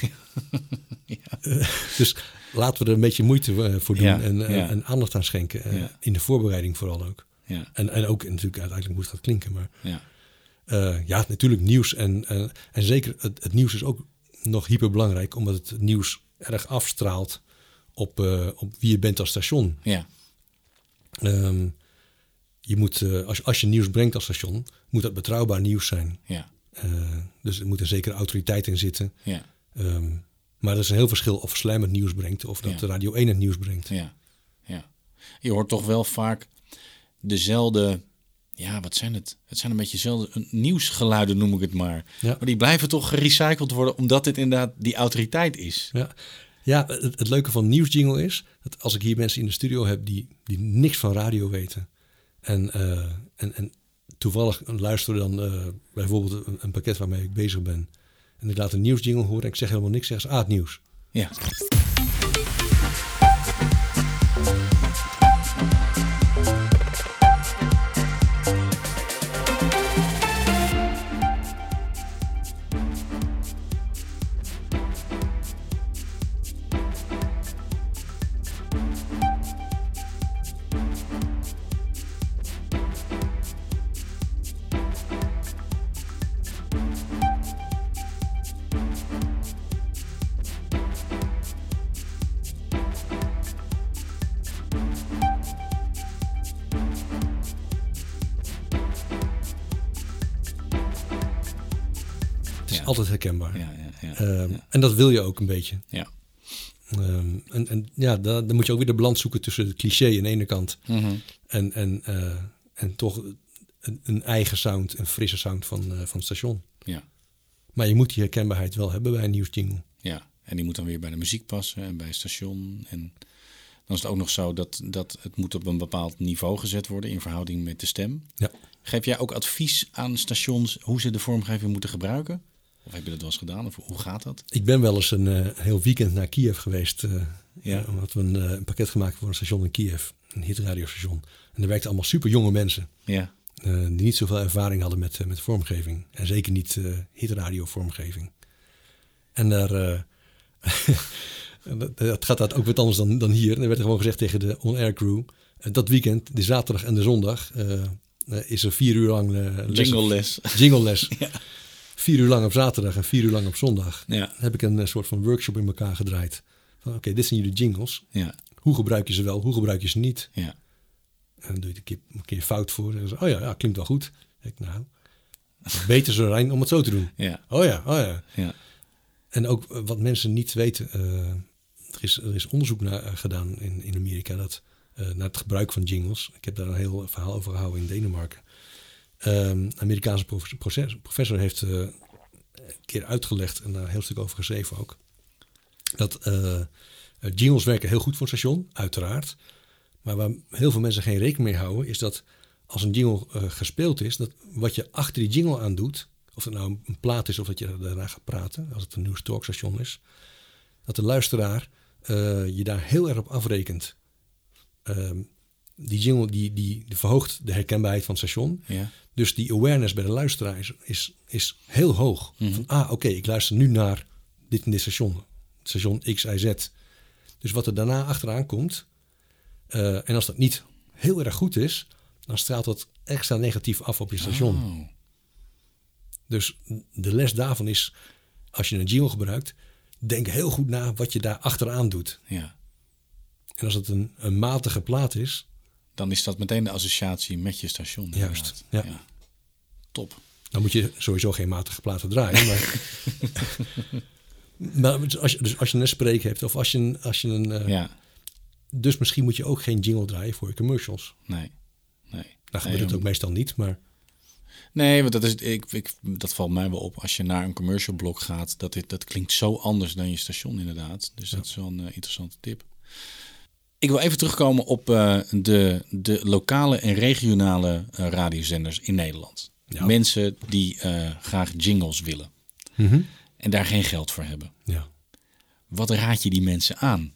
Eh, dus laten we er een beetje moeite eh, voor doen Ja, en, ja. en aandacht aan schenken. In de voorbereiding vooral ook. ja, En, en ook natuurlijk uiteindelijk hoe het gaat klinken. Maar ja, ja, natuurlijk nieuws. En, en, zeker het, het nieuws is ook nog hyperbelangrijk. Omdat het nieuws erg afstraalt op, op wie je bent als station. ja, Ehm, je moet, als, als je nieuws brengt als station, moet dat betrouwbaar nieuws zijn. ja, dus er moet een zekere autoriteit in zitten. ja, Ehm, maar er is een heel verschil of Slam het nieuws brengt of dat Ja. de Radio 1 het nieuws brengt. ja, ja. Je hoort toch wel vaak dezelfde, ja, wat zijn het? Het zijn een beetje dezelfde nieuwsgeluiden, noem ik het maar. Ja. Maar die blijven toch gerecycled worden, omdat dit inderdaad die autoriteit is. Ja, ja het, het leuke van nieuwsjingle is dat als ik hier mensen in de studio heb die, die niks van radio weten en, eh, en, en toevallig luisteren dan eh, bijvoorbeeld een, een pakket waarmee ik bezig ben en ik laat een nieuwsjingle horen en ik zeg helemaal niks, zeggen ze, ah, het nieuws. Ja, herkenbaar. ja, ja, ja. Ehm, En dat wil je ook een beetje. ja. Ehm, en, en ja, dan, dan moet je ook weer de balans zoeken tussen het cliché aan de ene kant Mhm. en, en, eh, en toch een, een eigen sound, een frisse sound van, eh, van het station. ja. Maar je moet die herkenbaarheid wel hebben bij een nieuwsjingle. Ja, en die moet dan weer bij de muziek passen en bij het station. En dan is het ook nog zo dat, dat het moet op een bepaald niveau gezet worden in verhouding met de stem. Ja. Geef jij ook advies aan stations hoe ze de vormgeving moeten gebruiken? Of heb je dat wel eens gedaan? Of hoe gaat dat? Ik ben wel eens een eh, heel weekend naar Kiev geweest. eh, Ja. omdat we een, eh, een pakket gemaakt voor een station in Kiev. Een hitradiostation. En daar werkten allemaal super jonge mensen. Ja, die niet zoveel ervaring hadden met, met vormgeving. En zeker niet hitradio vormgeving. En daar, dat, gaat dat ook wat anders dan, dan hier. En er werd er gewoon gezegd tegen de on-air crew... dat weekend, de zaterdag en de zondag... is er vier uur lang les Jingle les. jingle les. Vier uur lang op zaterdag en vier uur lang op zondag. Ja. heb ik een eh, soort van workshop in elkaar gedraaid. Van oké, dit zijn jullie jingles. Ja, Hoe gebruik je ze wel, hoe gebruik je ze niet? ja, En dan doe je het een keer, een keer fout voor. En dan ze, oh ja, ja, klinkt wel goed. Ik, nou, beter zo Rijn om het zo te doen. ja, Oh ja, oh ja. ja. En ook eh, wat mensen niet weten, eh, er, is, er is onderzoek naar gedaan in, in Amerika dat, naar het gebruik van jingles. Ik heb daar een heel verhaal over gehouden in Denemarken. Een Amerikaanse professor, professor heeft eh, een keer uitgelegd en daar een heel stuk over geschreven ook. Dat eh, jingles werken heel goed voor een station, uiteraard. Maar waar heel veel mensen geen rekening mee houden, is dat als een jingle eh, gespeeld is, dat wat je achter die jingle aan doet, of het nou een plaat is of dat je daarna gaat praten, als het een nieuws talkstation is, dat de luisteraar je daar heel erg op afrekent. Ehm, die jingle die, die verhoogt de herkenbaarheid van het station. Ja. Dus die awareness bij de luisteraar is, is, heel hoog. Van, ah, oké, ik luister nu naar dit en dit station. Station X, Y, Z. Dus wat er daarna achteraan komt... eh, en als dat niet heel erg goed is... dan straalt dat extra negatief af op je station. Oh, Dus de les daarvan is... als je een jingle gebruikt... denk heel goed na wat je daar achteraan doet. ja. En als het een, een matige plaat is... Dan is dat meteen de associatie met je station. Juist, ja. Top. Dan moet je sowieso geen matige platen draaien. Maar, maar als, je, dus als je een spreek hebt of als je een... Als je een eh, Ja, Dus misschien moet je ook geen jingle draaien voor je commercials. nee. Nee. Nou gebeurt het Nee, ook meestal niet, maar Nee, want dat, is, ik, ik, dat valt mij wel op. Als je naar een commercial blok gaat, dat, dit, dat klinkt zo anders dan je station inderdaad. Dus dat is wel een eh, interessante tip. Ik wil even terugkomen op eh, de, de lokale en regionale eh, radiozenders in Nederland. Ja. Mensen die eh, graag jingles willen en daar geen geld voor hebben. ja, Wat raad je die mensen aan?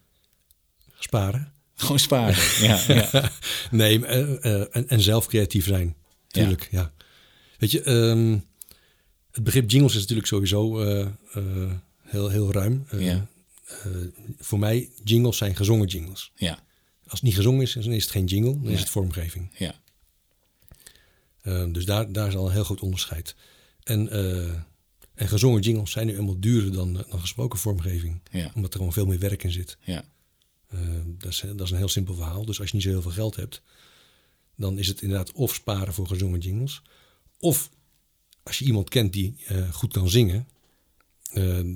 sparen. Gewoon sparen. ja, ja. Nee, en, en zelf creatief zijn. Tuurlijk, ja. Weet je, ehm, het begrip jingles is natuurlijk sowieso heel, heel ruim. Ja. Eh, voor mij, jingles zijn gezongen jingles. ja, Als het niet gezongen is, dan is het geen jingle, dan Nee. is het vormgeving. ja. Eh, dus daar, daar is al een heel groot onderscheid. En, eh, en gezongen jingles zijn nu helemaal duurder dan, eh, dan gesproken vormgeving. Ja. Omdat er gewoon veel meer werk in zit. ja. Eh, dat, is, dat is een heel simpel verhaal. Dus als je niet zo heel veel geld hebt, dan is het inderdaad of sparen voor gezongen jingles. Of als je iemand kent die goed kan zingen,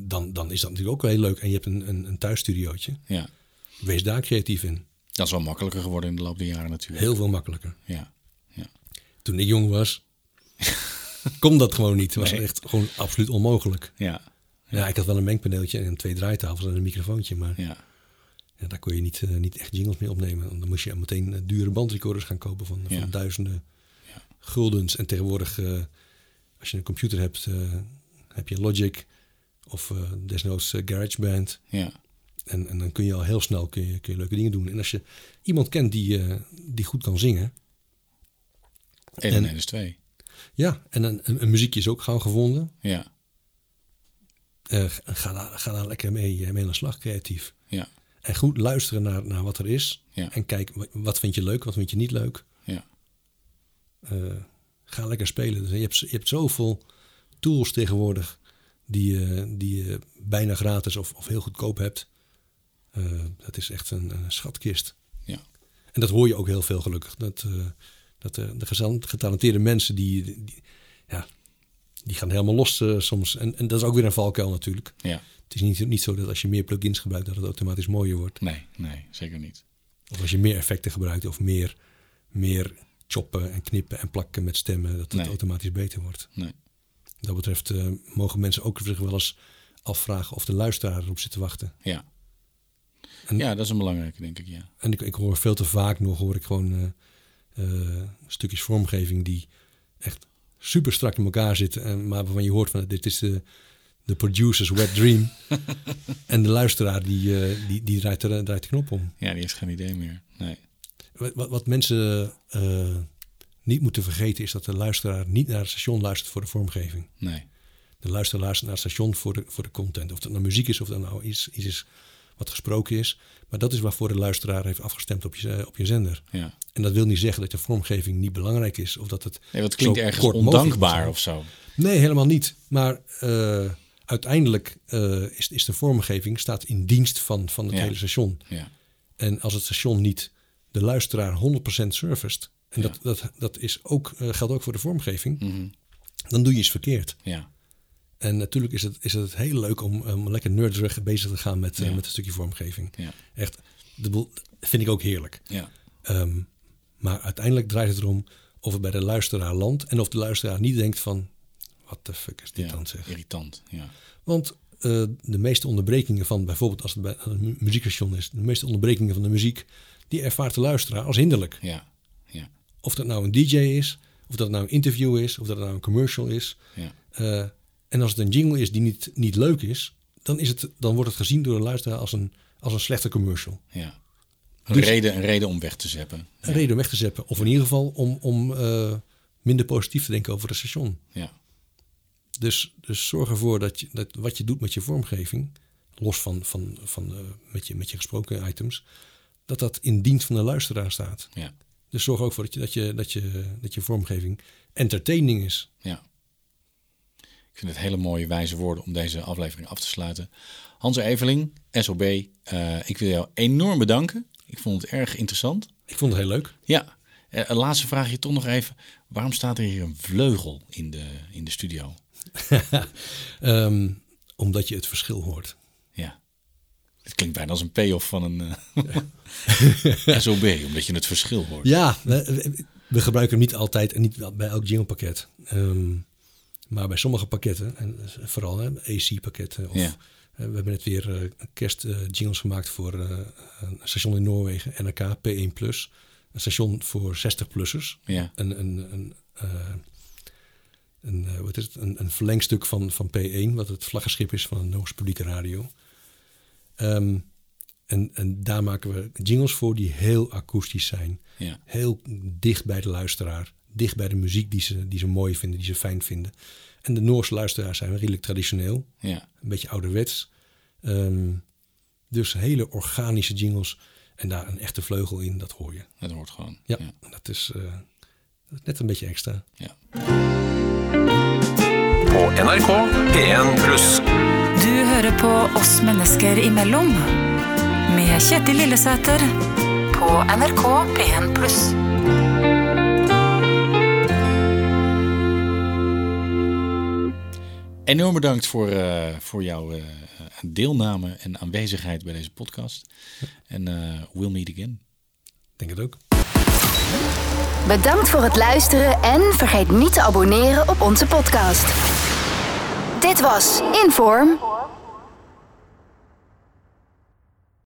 dan, dan is dat natuurlijk ook wel heel leuk. En je hebt een, een, een thuisstudiootje. ja. Wees daar creatief in. Dat is wel makkelijker geworden in de loop der jaren natuurlijk. Heel veel makkelijker. Ja, ja. Toen ik jong was, kon dat gewoon niet. Het was Nee. echt gewoon absoluut onmogelijk. Ja, Ja, ik had wel een mengpaneeltje en twee draaitafels en een microfoontje. Maar ja. ja, daar kon je niet, eh, niet echt jingles mee opnemen. Want Dan moest je meteen eh, dure bandrecorders gaan kopen van, Ja. van duizenden guldens. En tegenwoordig, eh, als je een computer hebt, eh, heb je Logic of eh, desnoods eh, GarageBand. ja. En, en dan kun je al heel snel kun je, kun je leuke dingen doen. En als je iemand kent die, eh, die goed kan zingen. 1 En- en 1 is 2. Ja, en een, een, een muziekje is ook gauw gevonden. Ja, ga, daar, ga daar lekker mee, mee aan de slag, creatief. ja, En goed luisteren naar, naar wat er is. Ja. En kijk, wa- wat vind je leuk, wat vind je niet leuk. ja. Ga lekker spelen. Dus je, hebt, je hebt zoveel tools tegenwoordig die, je- die je bijna gratis of, of heel goedkoop hebt. Eh, dat is echt een, een schatkist. ja. En dat hoor je ook heel veel gelukkig. Dat, eh, dat eh, de getalenteerde mensen die, die, ja, die gaan helemaal los soms. En, en dat is ook weer een valkuil natuurlijk. ja. Het is niet, niet zo dat als je meer plugins gebruikt dat het automatisch mooier wordt. Nee, nee, zeker niet. Of als je meer effecten gebruikt of meer, meer choppen en knippen en plakken met stemmen, dat het Nee. automatisch beter wordt. Nee. Dat betreft eh, mogen mensen ook zich wel eens afvragen of de luisteraar erop zit te wachten. Ja. En- ja, dat is een belangrijke, denk ik, ja. En ik, ik hoor veel te vaak nog hoor ik gewoon eh, eh, stukjes vormgeving die echt super strak in elkaar zitten. En, maar waarvan je hoort van dit is de, de producer's wet dream. en de luisteraar die, die, die draait, de, draait de knop om. Ja, die heeft geen idee meer. Nee. Wat, wat- wat mensen niet moeten vergeten is dat de luisteraar niet naar het station luistert voor de vormgeving. Nee. De luisteraar luistert naar het station voor de, voor de content. Of dat nou muziek is, of dat nou iets, iets is wat gesproken is. Maar dat is waarvoor de luisteraar heeft afgestemd op je, op je zender. Ja. En dat wil niet zeggen dat de vormgeving niet belangrijk is. Of dat het Nee, wat klinkt ergens ondankbaar of zo. Nee, helemaal niet. Maar eh, uiteindelijk eh, is, is de vormgeving staat in dienst van, van het Ja. hele station. Ja. En als het station niet de luisteraar 100% serviced, en dat, dat, dat is ook, eh, geldt ook voor de vormgeving, Mhm. dan doe je iets verkeerd. Ja. En natuurlijk is het, is het heel leuk om, om lekker nerdig bezig te gaan met, eh, met een stukje vormgeving. Ja. Echt, de boel vind ik ook heerlijk. Ja. Ehm, maar uiteindelijk draait het erom of het bij de luisteraar landt en of de luisteraar niet denkt van, wat de fuck is dit dan zeg. Irritant. Ja. Want eh, de meeste onderbrekingen van, bijvoorbeeld als het bij een mu- muziekstation is, de meeste onderbrekingen van de muziek, die ervaart de luisteraar als hinderlijk. Ja. Of dat nou een DJ is, of dat nou een interview is, of dat nou een commercial is. Ja. Eh, en als het een jingle is die niet, niet leuk is, dan, is het, dan wordt het gezien door de luisteraar als een, als een slechte commercial. ja. Een, Dus- reden, een reden om weg te zeppen. Een reden om weg te zetten. Of in ieder geval om, om eh, minder positief te denken over het station. Ja. Dus, dus zorg ervoor dat, je, dat wat je doet met je vormgeving, los van, van, van eh, met, je, met je gesproken items, dat dat in dienst van de luisteraar staat. Ja. Dus zorg ook voor dat je, dat je, dat je, dat je vormgeving entertaining is. Ja. Ik vind het hele mooie wijze woorden om deze aflevering af te sluiten. Hans Eveling, SOB, eh, ik wil jou enorm bedanken. Ik vond het erg interessant. Ik vond het heel leuk. Ja, Eh, een laatste vraagje toch nog even. Waarom staat er hier een vleugel in de, in de studio? Ehm, omdat je het verschil hoort. Het klinkt bijna als een payoff van een eh, SOB, omdat je het verschil hoort. Ja, we, we gebruiken hem niet altijd en niet bij elk jinglepakket. Ehm maar bij sommige pakketten, en vooral AC-pakketten. Of, Ja. eh, we hebben net weer eh kerstjingles gemaakt voor eh, een station in Noorwegen, NRK P1+. Plus. Een station voor 60-plussers. Ja. Een, een, een, eh, een, eh, wat is het? Een, een verlengstuk van, van P1, wat het vlaggenschip is van de Noorse publieke radio. Ehm, en, en daar maken we jingles voor die heel akoestisch zijn. Ja. Heel dicht bij de luisteraar. Dicht bij de muziek die ze, die ze mooi vinden, die ze fijn vinden. En de Noorse luisteraars zijn redelijk traditioneel. Ja. Een beetje ouderwets. Ehm, dus hele organische jingles. En daar een echte vleugel in, dat hoor je. Dat hoort gewoon. Ja, Ja. dat is eh, net een beetje extra. Ja. På NRK P1+. Du hører på Oss mennesker imellom med Kjetil Lillesæter på NRK P1+. Enorm bedankt voor, eh, voor jouw eh, deelname en aanwezigheid bij deze podcast. En eh, we'll meet again. Denk het ook. Bedankt voor het luisteren en vergeet niet te abonneren op onze podcast. Dit was Inform